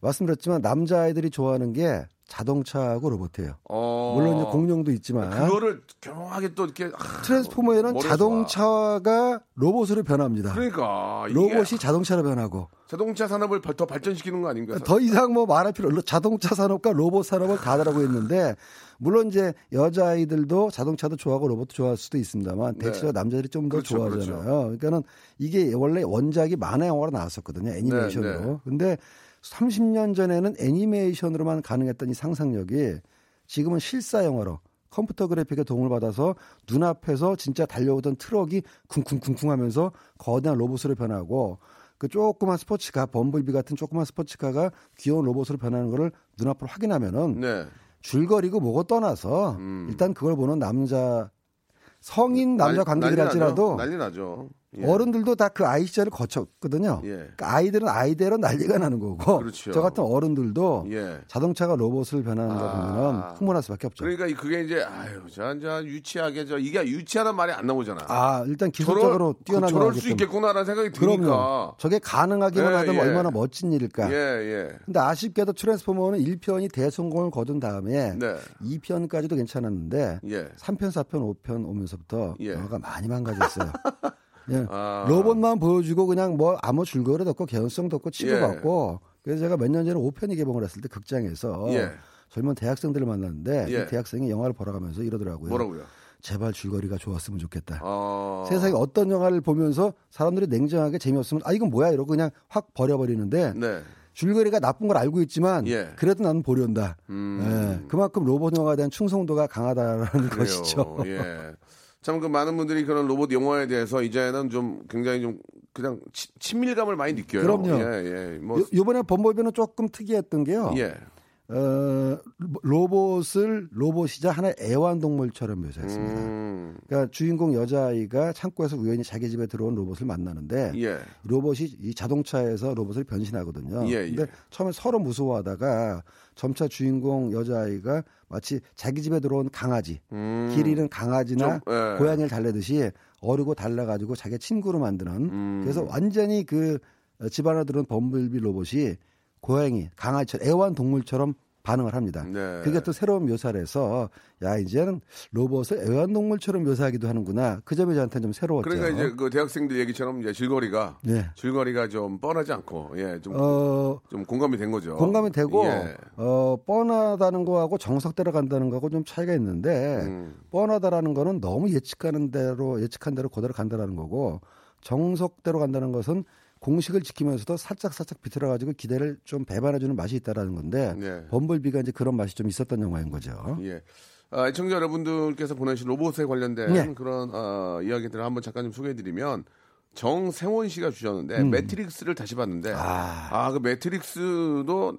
C: 말씀드렸지만 남자아이들이 좋아하는 게 자동차하고 로봇이에요.
A: 어.
C: 물론 이제 공룡도 있지만
A: 그거를 교묘하게 또 이렇게 아,
C: 트랜스포머에는 자동차가 로봇으로 변합니다.
A: 그러니까
C: 로봇이 자동차로 변하고
A: 자동차 산업을 더 발전시키는 거 아닌가?
C: 더 이상 뭐 말할 필요 없어. 자동차 산업과 로봇 산업을 다 다루고 있는데 물론 이제 여자 아이들도 자동차도 좋아하고 로봇도 좋아할 수도 있습니다만
A: 네.
C: 대체적으로 남자들이 좀더
A: 그렇죠,
C: 좋아하잖아요.
A: 그렇죠.
C: 그러니까는 이게 원래 원작이 만화 영화로 나왔었거든요. 애니메이션으로.
A: 네, 네.
C: 근데 30년 전에는 애니메이션으로만 가능했던 이 상상력이 지금은 실사 영화로 컴퓨터 그래픽의 도움을 받아서 눈앞에서 진짜 달려오던 트럭이 쿵쿵쿵쿵 하면서 거대한 로봇으로 변하고 그 조그만 스포츠카, 범블비 같은 조그만 스포츠카가 귀여운 로봇으로 변하는 거를 눈앞으로 확인하면은
A: 네.
C: 줄거리고 뭐고 떠나서
A: 음.
C: 일단 그걸 보는 남자 성인 남자
A: 난리-
C: 관객이라
A: 난리 나죠.
C: 할지라도
A: 난리 나죠. 예.
C: 어른들도 다 그 아이 시절을 거쳤거든요.
A: 예.
C: 그러니까 아이들은 아이대로 난리가 나는 거고
A: 그렇죠.
C: 저 같은 어른들도
A: 예.
C: 자동차가 로봇을 변하는 거
A: 아.
C: 보면은 흥분할 수밖에 없죠.
A: 그러니까 이- 그게 이제 아유, 저, 저 유치하게 저 이게 유치하다는 말이 안 나오잖아.
C: 아 일단 기술적으로
A: 저럴,
C: 뛰어난
A: 저럴 수. 있겠구나라는 생각이 드니까.
C: 그럼요. 저게 가능하기만
A: 예,
C: 하면
A: 예.
C: 얼마나 멋진 일일까.
A: 예, 예.
C: 근데 아쉽게도 트랜스포머는 1편이 대성공을 거둔 다음에
A: 네.
C: 2편까지도 괜찮았는데
A: 예.
C: 3편, 4편, 5편 오면서부터
A: 예.
C: 영화가 많이 망가졌어요. 예.
A: 아.
C: 로봇만 보여주고 그냥 뭐 아무 줄거리도 없고 개연성도 없고 치고받고 그래서 제가 몇 년 전에 5편이 개봉을 했을 때 극장에서
A: 예.
C: 젊은 대학생들을 만났는데
A: 예.
C: 이 대학생이 영화를 보러 가면서 이러더라고요.
A: 뭐라고요?
C: 제발 줄거리가 좋았으면 좋겠다.
A: 어.
C: 세상에 어떤 영화를 보면서 사람들이 냉정하게 재미없으면 아 이건 뭐야 이러고 그냥 확 버려버리는데
A: 네.
C: 줄거리가 나쁜 걸 알고 있지만
A: 예.
C: 그래도 나는 보려한다.
A: 음.
C: 예, 그만큼 로봇 영화에 대한 충성도가 강하다라는
A: 그래요.
C: 것이죠.
A: 예. 참 그 많은 분들이 그런 로봇 영화에 대해서 이제는 좀 굉장히 좀 그냥 치- 친밀감을 많이 느껴요.
C: 그럼요.
A: 예, 예. 뭐
C: 요, 요번에 범벌비는 조금 특이했던 게요.
A: 예.
C: 어, 로봇을 로봇이자 하나의 애완동물처럼 묘사했습니다.
A: 음.
C: 그러니까 주인공 여자아이가 창고에서 우연히 자기 집에 들어온 로봇을 만나는데
A: 예.
C: 로봇이 이 자동차에서 로봇을 변신하거든요.
A: 예,
C: 근데
A: 예.
C: 처음에 서로 무서워하다가 점차 주인공 여자아이가 마치 자기 집에 들어온 강아지,
A: 음.
C: 길 잃은 강아지나
A: 좀, 예.
C: 고양이를 달래듯이 어르고 달래가지고 자기 친구로 만드는
A: 음.
C: 그래서 완전히 그 집안에 들어온 범블비 로봇이 고양이, 강아지처럼 애완 동물처럼 반응을 합니다.
A: 네.
C: 그게 또 새로운 묘사를 해서 야 이제는 로봇을 애완동물처럼 묘사하기도 하는구나. 그 점이 저한테는 좀 새로웠죠.
A: 그러니까 이제 그 대학생들 얘기처럼 이제 줄거리가
C: 네.
A: 줄거리가 좀 뻔하지 않고 예, 좀,
C: 어,
A: 좀 공감이 된 거죠.
C: 공감이 되고
A: 예.
C: 어, 뻔하다는 거하고 정석 대로 간다는 거하고 좀 차이가 있는데
A: 음.
C: 뻔하다라는 거는 너무 예측하는 대로 예측한 대로 그대로 간다라는 거고 정석대로 간다는 것은 공식을 지키면서도 살짝 살짝 비틀어 가지고 기대를 좀 배반해 주는 맛이 있다라는 건데
A: 네.
C: 범블비가 이제 그런 맛이 좀 있었던 영화인 거죠.
A: 예. 아, 애청자 여러분들께서 보내신 로봇에 관련된
C: 네.
A: 그런 어, 이야기들을 한번 잠깐 좀 소개해드리면 정세원 씨가 주셨는데
C: 음.
A: 매트릭스를 다시 봤는데
C: 아.
A: 아그 매트릭스도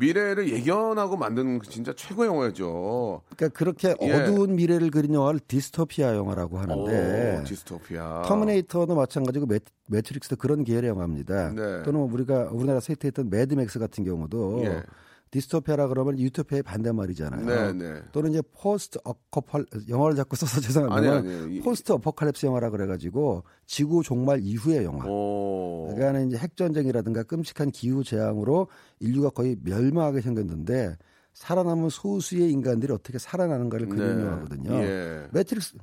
A: 미래를 예견하고 만든 그 진짜 최고 영화였죠.
C: 그러니까 그렇게
A: 예.
C: 어두운 미래를 그린 영화를 디스토피아 영화라고 하는데
A: 오, 디스토피아.
C: 터미네이터도 마찬가지고 매, 매트릭스도 그런 계열의 영화입니다.
A: 네.
C: 또는 우리가 우리나라에서 히트했던 매드맥스 같은 경우도
A: 예.
C: 디스토피아라 그러면 유토피아의 반대말이잖아요.
A: 네, 네.
C: 또는 이제 post apocal 영어를 자꾸 써서 죄송합니다.
A: 아니,
C: post apocalypse 영화라 그래가지고 지구 종말 이후의 영화.
A: 오.
C: 그러니까 이제 핵 전쟁이라든가 끔찍한 기후 재앙으로 인류가 거의 멸망하게 생겼는데 살아남은 소수의 인간들이 어떻게 살아나는가를 그리는
A: 네.
C: 영화거든요.
A: 예.
C: 매트릭스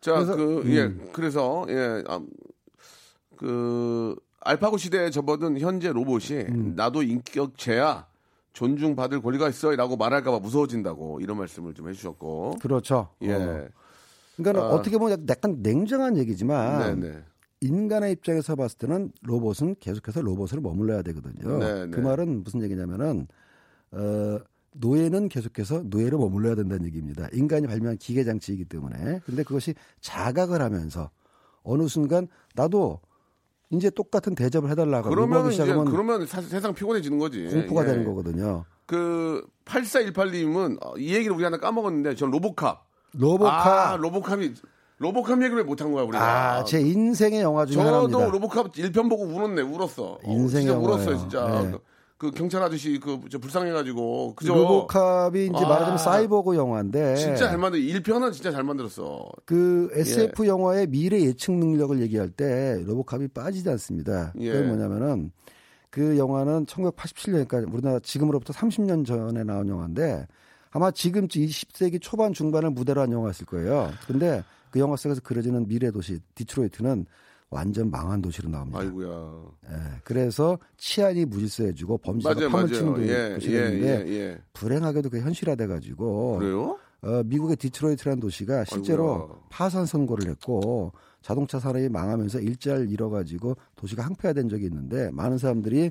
A: 자,
C: 그래서-
A: 그,
C: 음.
A: 예, 그래서, 예, 아, 그, 알파고 시대에 접어든 현재 로봇이
C: 음.
A: 나도 인격체야 존중받을 권리가 있어 라고 말할까봐 무서워진다고 이런 말씀을 좀 해주셨고.
C: 그렇죠.
A: 예.
C: 어. 그러니까
A: 아.
C: 는 어떻게 보면 약간 냉정한 얘기지만
A: 네네.
C: 인간의 입장에서 봤을 때는 로봇은 계속해서 로봇으로 머물러야 되거든요.
A: 네,
C: 그
A: 네.
C: 말은 무슨 얘기냐면은 어 노예는 계속해서 노예로 머물러야 된다는 얘기입니다. 인간이 발명한 기계 장치이기 때문에. 근데 그것이 자각을 하면서 어느 순간 나도 이제 똑같은 대접을 해달라고
A: 그러면 이제 그러면 사- 세상 피곤해지는 거지.
C: 공포가
A: 예.
C: 되는 거거든요.
A: 그 8418님은 이 얘기를 우리 하나 까먹었는데 전 로보캅.
C: 로보캅.
A: 아, 로보캅이 로보캅 얘기를 왜 못 한 거야 우리가.
C: 아, 제 인생의 영화 중에
A: 저도
C: 하나입니다.
A: 로보캅 1편 보고 울었네, 울었어. 어,
C: 인생의
A: 진짜
C: 영화예요.
A: 울었어요, 진짜.
C: 네.
A: 그, 그 경찰 아저씨 그 저 불쌍해가지고 그죠?
C: 로보캅이 이제
A: 아.
C: 말하자면 사이보그 영화인데
A: 진짜 잘 만들. 1편은 진짜 잘 만들었어.
C: 그
A: 예.
C: SF 영화의 미래 예측 능력을 얘기할 때 로보캅이 빠지지 않습니다.
A: 예.
C: 그게 뭐냐면은 그 영화는 1987년작 우리나라 지금으로부터 30년 전에 나온 영화인데 아마 지금쯤 20세기 초반 중반을 무대로 한 영화였을 거예요. 근데 그 영화 속에서 그려지는 미래 도시 디트로이트는 완전 망한 도시로 나옵니다.
A: 아이고야.
C: 예, 그래서 치안이 무질서해지고 범죄가 파묻히는
A: 맞아요. 예, 예, 예, 예.
C: 불행하게도 그게 현실화돼 가지고
A: 그래요?
C: 어, 미국의 디트로이트라는 도시가 실제로
A: 아이고야.
C: 파산 선고를 했고 자동차 산업이 망하면서 일자를 잃어가지고 도시가 항폐화된 적이 있는데 많은 사람들이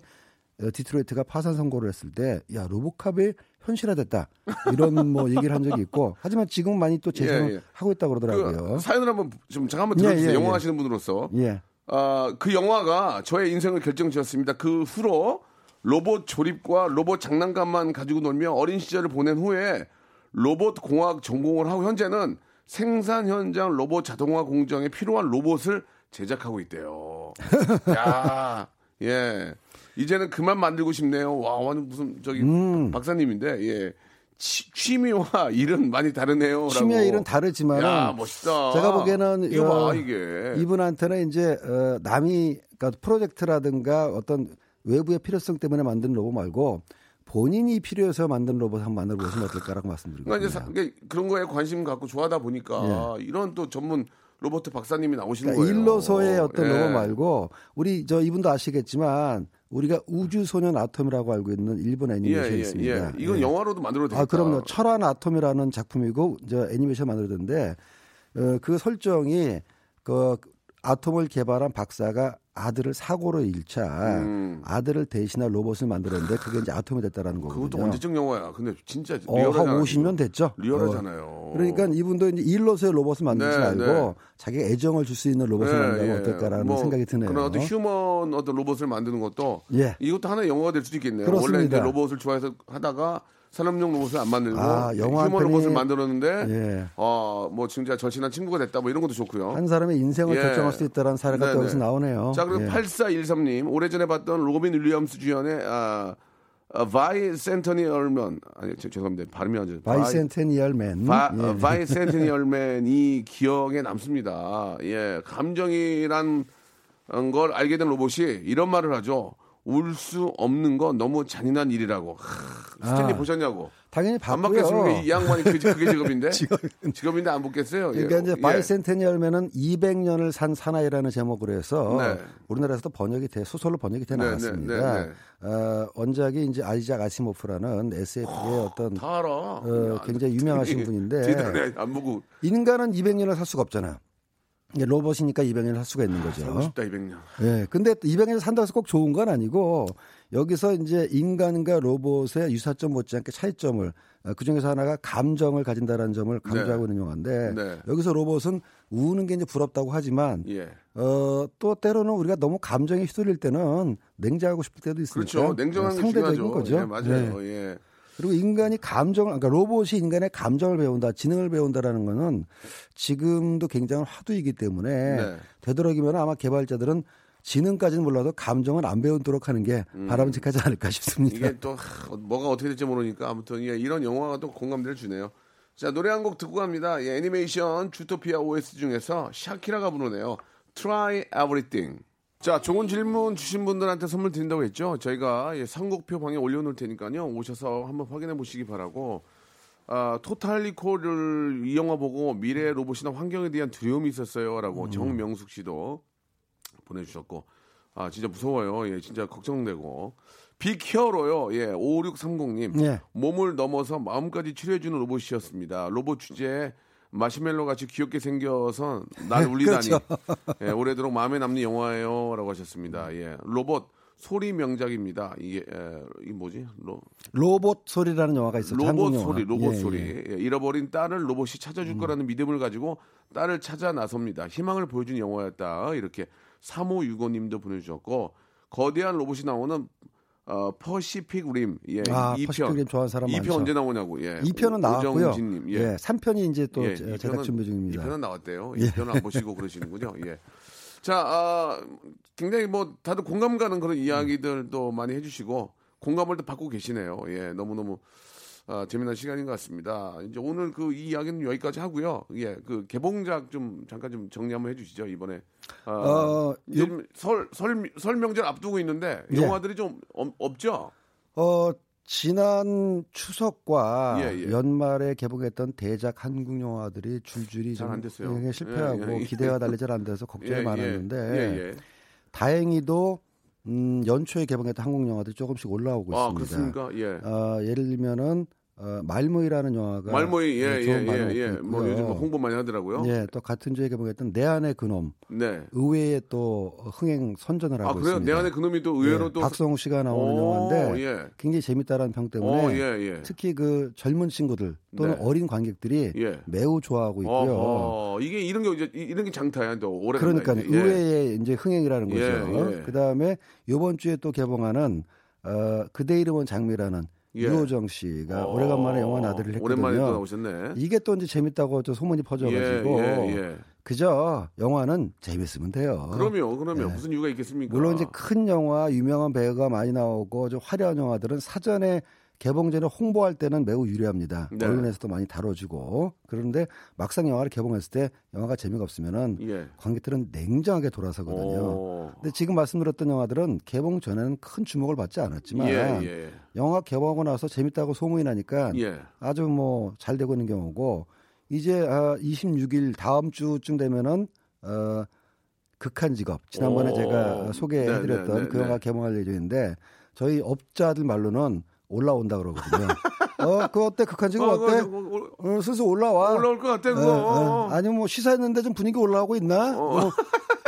C: 어, 디트로이트가 파산 선고를 했을 때 야 로보캅이 현실화됐다 이런 뭐 얘기를 한 적이 있고 하지만 지금 많이 또 재생을
A: 예, 예.
C: 하고 있다 고 그러더라고요.
A: 그 사연을 한번 좀 잠깐 한번
C: 예,
A: 들어주세요.
C: 예,
A: 영화
C: 예.
A: 하시는 분으로서.
C: 예.
A: 아, 그 영화가 저의 인생을 결정지었습니다. 그 후로 로봇 조립과 로봇 장난감만 가지고 놀며 어린 시절을 보낸 후에 로봇 공학 전공을 하고 현재는 생산 현장 로봇 자동화 공정에 필요한 로봇을 제작하고 있대요. 야, 예. 이제는 그만 만들고 싶네요. 와, 완전 무슨 저기
C: 음.
A: 박사님인데, 예. 취, 취미와 일은 많이 다르네요.
C: 취미와. 일은 다르지만
A: 야, 멋있다.
C: 제가 보기에는
A: 이거 봐,
C: 어,
A: 이게.
C: 이분한테는 이제 어, 남이 그러니까 프로젝트라든가 어떤 외부의 필요성 때문에 만든 로봇 말고 본인이 필요해서 만든 로봇 한번 만들어 보시면 어떨까라고 말씀드리고
A: 그러니까 이제
C: 있습니다.
A: 사- 그러니까 그런 거에 관심 갖고 좋아하다 보니까 이런 또 전문 로봇 박사님이 나오시는
C: 예. 그러니까
A: 거예요.
C: 일로서의 어떤
A: 예.
C: 로봇 말고 우리 저 이분도 아시겠지만 우리가 우주소년 아톰이라고 알고 있는 일본
A: 예,
C: 애니메이션이
A: 예,
C: 있습니다.
A: 예. 이건
C: 예.
A: 영화로도 만들어도.
C: 아, 그럼요. 철환 아톰이라는 작품이고 저 애니메이션 만들었는데 어, 그 설정이 그 아톰을 개발한 박사가 아들을 사고로 잃자
A: 음.
C: 아들을 대신할 로봇을 만들었는데 그게 이제 아톰이 됐다라는 거거든요.
A: 그것도 언제적 영화야. 근데 진짜
C: 어,
A: 리얼하잖아요.
C: 한 50년 됐죠.
A: 리얼하잖아요.
C: 어, 그러니까 이분도 이제 일로서의 로봇을 만들지
A: 네,
C: 말고
A: 네.
C: 자기가 애정을 줄 수 있는 로봇을 만들면 어떨까라는
A: 뭐
C: 생각이 드네요.
A: 그런 어떤 human 어떤 로봇을 만드는 것도
C: 예.
A: 이것도 하나의 영화가 될 수도 있겠네요.
C: 그렇습니다.
A: 원래 이제 로봇을 좋아해서 하다가 산업용 로봇을 안 만들고
C: 아, 영화
A: 휴먼
C: 한 편이-
A: 로봇을 만들었는데
C: 예.
A: 어, 뭐 진짜 절친한 친구가 됐다 뭐 이런 것도 좋고요.
C: 한 사람의 인생을
A: 예.
C: 결정할 수 있다는 사례가
A: 네네.
C: 또 여기서 나오네요.
A: 자, 그리고
C: 예.
A: 8413님, 오래전에 봤던 로빈 윌리엄스 주연의 아, 아, Bicentennial Man, 아니, 저- 죄송합니다. 발음이 안 좋아요.
C: Bicentennial Man.
A: 바,
C: 예.
A: 어, 바이 centennial Man이 기억에 남습니다. 예, 감정이란 걸 알게 된 로봇이 이런 말을 하죠. 울수 없는 건 너무 잔인한 일이라고. 하, 스탠리
C: 아,
A: 보셨냐고.
C: 당연히
A: 안
C: 봤고요.
A: 봤겠습니까? 이 양반이 그, 그게 직업인데? 직업인데 안 봤겠어요?
C: 그러니까
A: 예.
C: 이제
A: 예.
C: Bicentennial Man은 200년을 산 사나이라는 제목으로 해서
A: 네.
C: 우리나라에서도 번역이 돼 소설로 번역이 돼
A: 네,
C: 나왔습니다.
A: 네, 네, 네.
C: 어, 원작이 이제 아이작 아시모프라는 SF의 어떤
A: 다 알아.
C: 어, 굉장히 유명하신 분인데.
A: 안
C: 인간은 200년을 살 수가 없잖아. 이게 로봇이니까 200년을 살 수가 있는 거죠.
A: 살고 싶다 200년.
C: 예. 근데 200년 산다고 해서 꼭 좋은 건 아니고 여기서 이제 인간과 로봇의 유사점 못지않게 차이점을 어, 그중에서 하나가 감정을 가진다라는 점을 강조하고 있는 영화인데
A: 네.
C: 여기서 로봇은 우는 게 이제 부럽다고 하지만
A: 예.
C: 어, 또 때로는 우리가 너무 감정에 휘둘릴 때는 냉정하고 싶을 때도 있으니까
A: 그렇죠. 냉정한 게
C: 상대적인. 거죠.
A: 예, 맞아요.
C: 네.
A: 예.
C: 그리고 인간이 감정을, 그러니까 로봇이 인간의 감정을 배운다, 지능을 배운다라는 거는 지금도 굉장히 화두이기 때문에
A: 네.
C: 되도록이면 아마 개발자들은 지능까지는 몰라도 감정을 안 배우도록 하는 게 바람직하지 않을까 싶습니다.
A: 음. 이게 또 하, 뭐가 어떻게 될지 모르니까 아무튼 예, 이런 영화가 또 공감대를 주네요. 자 노래 한 곡 듣고 갑니다. 예, 애니메이션 주토피아 OS 중에서 샤키라가 부르네요. Try Everything. 자 좋은 질문 주신 분들한테 선물 드린다고 했죠. 저희가 예, 선곡표 방에 올려놓을 테니까요. 오셔서 한번 확인해 보시기 바라고. 아, 토탈리코를 이 영화 보고 미래 로봇이나 환경에 대한 두려움이 있었어요라고 정명숙 씨도 보내주셨고 아 진짜 무서워요. 예, 진짜 걱정되고 빅히어로요. 예, 5630님
C: 예.
A: 몸을 넘어서 마음까지 치료해주는 로봇이었습니다. 로봇 주제에 마시멜로 같이 귀엽게 생겨서 날 울리다니.
C: 그렇죠.
A: 예, 오래도록 마음에 남는 영화예요라고 하셨습니다. 예, 로봇 소리 명작입니다. 이게 에, 이 뭐지? 로,
C: 로봇 소리라는 영화가 있었죠.
A: 로봇
C: 한국 영화.
A: 소리, 로봇
C: 예,
A: 소리.
C: 예. 음.
A: 예, 잃어버린 딸을 로봇이 찾아줄 거라는 믿음을 가지고 딸을 찾아 나섭니다. 희망을 보여준 영화였다. 이렇게 3565님도 보내주셨고 거대한 로봇이 나오는 어, 퍼시픽 림. 예,
C: 아,
A: 2편.
C: 퍼시픽 림 좋아하는 사람
A: 2편
C: 많죠.
A: 언제 나오냐고. 예.
C: 2편은 나왔고요.
A: 오정진님. 예.
C: 예. 3편이 이제 또
A: 예,
C: 제- 제작
A: 편은-
C: 준비 중입니다.
A: 2편은 나왔대요.
C: 예.
A: 2편은 안 보시고 그러시는군요. 예. 자, 아, 굉장히 뭐 다들 공감 가는 그런 이야기들도 많이 해주시고 공감을 또 받고 계시네요. 예, 너무 너무 아, 재미난 시간인 것 같습니다. 이제 오늘 그 이 이야기는 여기까지 하고요. 예, 그 개봉작 좀 잠깐 좀 정리 한번 해주시죠 이번에. 아,
C: 어,
A: 좀 설, 설, 설 명절 앞두고 있는데
C: 예.
A: 영화들이 좀 없, 없죠?
C: 어, 지난 추석과
A: 예, 예.
C: 연말에 개봉했던 대작 한국 영화들이 줄줄이
A: 잘안
C: 좀
A: 됐어요.
C: 실패하고
A: 예, 예, 예.
C: 기대와 달리 잘 안 돼서 걱정이 많았는데
A: 예, 예.
C: 다행히도 음, 연초에 개봉했던 한국 영화들이 조금씩 올라오고
A: 아,
C: 있습니다.
A: 그렇습니까? 예.
C: 어, 예를 들면은 어, 말모이라는 영화가
A: 말모이 예,
C: 네,
A: 예, 예, 예. 뭐. 요즘 뭐 홍보 많이 하더라고요.
C: 예, 또 같은 주에 개봉했던 내 안의 그놈
A: 네.
C: 의외에 또 흥행 선전을 하고
A: 아 그래요?
C: 있습니다.
A: 내 안에 그놈이 또 의외로
C: 예,
A: 또
C: 박성우 씨가 나오는
A: 오,
C: 영화인데
A: 예.
C: 굉장히 재밌다라는 평 때문에
A: 어, 예, 예.
C: 특히 그 젊은 친구들 또는
A: 네.
C: 어린 관객들이
A: 예.
C: 매우 좋아하고 있고요.
A: 어허, 이게 이런 게 이제 이- 이런 게 장타야. 또 오래
C: 그러니까. 의외의 이제 흥행이라는 거죠.
A: 예, 예.
C: 그 다음에 이번 주에 또 개봉하는 어, 그대 이름은 장미라는
A: 예.
C: 유호정 씨가
A: 어,
C: 오래간만에 영화 나들이를 했거든요.
A: 오랜만에 또 나오셨네.
C: 이게 또 이제 재밌다고 또 소문이 퍼져가지고
A: 예, 예, 예.
C: 그저 영화는 재밌으면 돼요.
A: 그럼요, 그럼요.
C: 예.
A: 무슨 이유가 있겠습니까?
C: 물론 이제 큰 영화, 유명한 배우가 많이 나오고 좀 화려한 영화들은 사전에 개봉 전에 홍보할 때는 매우 유리합니다.
A: 네.
C: 언론에서도 많이 다뤄지고 그런데 막상 영화를 개봉했을 때 영화가 재미가 없으면은
A: 예.
C: 관객들은 냉정하게 돌아서거든요.
A: 오.
C: 근데 지금 말씀드렸던 영화들은 개봉 전에는 큰 주목을 받지 않았지만
A: 예, 예.
C: 영화 개봉하고 나서 재밌다고 소문이 나니까
A: 예.
C: 아주 뭐 잘 되고 있는 경우고 이제 아, 26일 다음 주쯤 되면은 어, 극한 직업 지난번에
A: 오.
C: 제가 소개해드렸던
A: 네, 네, 네,
C: 그 영화
A: 네.
C: 개봉할 예정인데 저희 업자들 말로는 올라온다 그러거든요. 어, 그거 어때? 극한 직업
A: 어, 올-
C: 어, 슬슬 올라와.
A: 올라올 것 같아,
C: 어,
A: 그거.
C: 어. 아니 뭐 시사했는데 좀 분위기 올라오고 있나?
A: 어.
C: 어.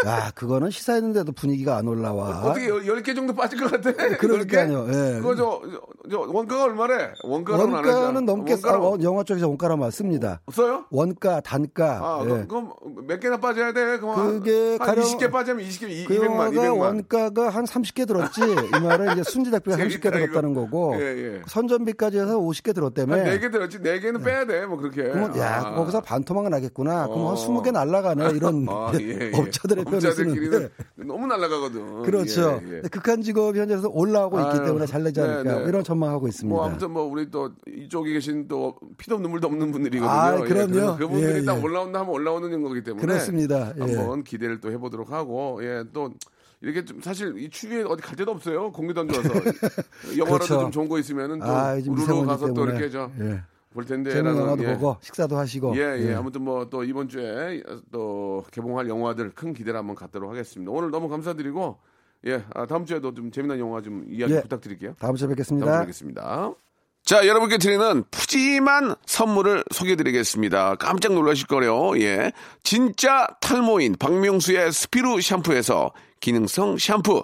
C: 야, 그거는 시사했는데도 분위기가 안 올라와.
A: 어떻게 10개 정도 빠질 것 같아?
C: 그러니까요. 예.
A: 그거 저, 저, 저 원가가 얼마래? 하잖아.
C: 원가는 넘게 싸,
A: 원가로
C: 어, 영화 쪽에서 원가로만 씁니다.
A: 없어요?
C: 원가, 단가.
A: 아,
C: 예.
A: 그럼, 그럼 몇 개나 빠져야 돼? 그럼
C: 그게
A: 한
C: 가령-
A: 20개 빠지면 20개, 이-
C: 그
A: 200만,
C: 영화가
A: 200만.
C: 원가가 한 30개 들었지. 이 말은 이제 순지닭비가 30개
A: 재밌다,
C: 들었다는. 거고
A: 예, 예.
C: 선전비까지 해서 50개 들었다며.
A: 한 4개 들었지, 4개는 빼야 돼, 뭐, 그렇게.
C: 그러면 야
A: 아.
C: 거기서 반토막은 나겠구나. 그럼
A: 어.
C: 한 20개 날라가네 이런
A: 아, 예, 예.
C: 업자들의 표현 을
A: 업자들끼리는
C: 쓰는데
A: 너무 날아가거든.
C: 그렇죠.
A: 예, 예.
C: 극한 직업이 현재에서 올라오고 있기
A: 아유,
C: 때문에 잘 되지 않을까
A: 네, 네.
C: 이런 전망하고 있습니다.
A: 뭐 아무튼 뭐 우리 또 이쪽에 계신 또 피도 눈물도 없는 분들이거든요.
C: 아,
A: 예,
C: 그럼요.
A: 그래서 그분들이
C: 예,
A: 딱
C: 예.
A: 올라온다 하면 올라오는 거기 때문에
C: 그렇습니다. 예.
A: 한번 기대를 또 해보도록 하고 예또 이렇게 좀 사실 이 추위에 어디 갈 데도 없어요. 안 좋아서 영화라도
C: 그렇죠.
A: 좀 좋은 거 있으면은 또
C: 아,
A: 우르르 가서 또
C: 때문에.
A: 이렇게 저
C: 예.
A: 볼 텐데
C: 재밌는 영화도
A: 예.
C: 보고 식사도 하시고
A: 예, 예. 아무튼 뭐 또 이번 주에 또 개봉할 영화들 큰 기대를 한번 갖도록 하겠습니다. 오늘 너무 감사드리고 예, 아, 다음 주에도 좀 재미난 영화 좀 이야기
C: 예.
A: 부탁드릴게요.
C: 다음 주에
A: 다음 주에
C: 뵙겠습니다.
A: 뵙겠습니다. 자, 여러분께 드리는 푸짐한 선물을 소개해드리겠습니다. 깜짝 놀라실 거래요. 예. 진짜 탈모인 박명수의 스피루 샴푸에서 기능성 샴푸.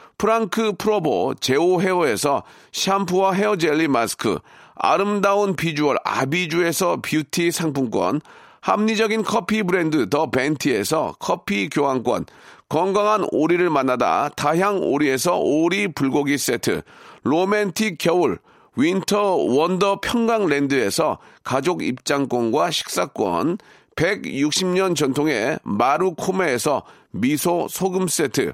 A: 프랑크 프로보 제오 헤어에서 샴푸와 헤어 젤리 마스크, 아름다운 비주얼 아비주에서 뷰티 상품권, 합리적인 커피 브랜드 더 벤티에서 커피 교환권, 건강한 오리를 만나다 다향 오리에서 오리 불고기 세트, 로맨틱 겨울 윈터 원더 평강랜드에서 가족 입장권과 식사권, 160년 전통의 마루코메에서 미소 소금 세트,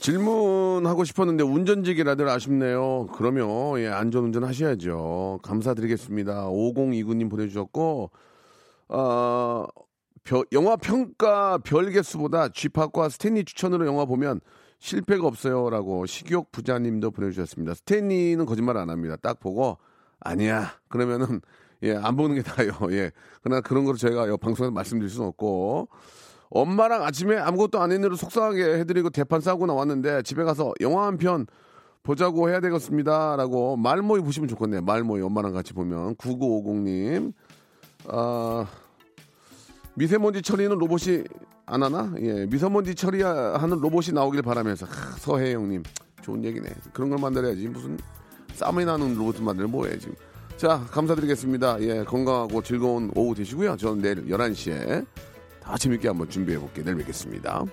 A: 질문하고 싶었는데 운전직이라들 아쉽네요. 그러면 예, 안전운전 하셔야죠. 감사드리겠습니다. 5029님 보내주셨고 어, 벼- 영화 평가 별 개수보다 쥐팍과 스탠리 추천으로 영화 보면 실패가 없어요라고 식욕 부자님도 보내주셨습니다. 스탠리는 거짓말 안 합니다. 딱 보고 아니야 그러면은 예 안 보는 게 나아요. 예 그러나 그런 거를 저희가 여 방송에서 말씀드릴 수는 없고 엄마랑 아침에 아무것도 안 했는데도 속상하게 해드리고 대판 싸고 나왔는데 집에 가서 영화 한 편 보자고 해야 되겠습니다 라고 말모이 보시면 좋겠네요. 말모이 엄마랑 같이 보면 9950님 아 미세먼지 처리는 로봇이 안 하나? 예, 미세먼지 처리하는 로봇이 나오길 바라면서 하, 서혜영님 좋은 얘기네. 그런 걸 만들어야지 무슨 쌈이 나는 로봇 만들면 뭐해 지금. 자 감사드리겠습니다. 예, 건강하고 즐거운 오후 되시고요. 저는 내일 11시에 다 아, 재밌게 한번 준비해 볼게. 내일 뵙겠습니다.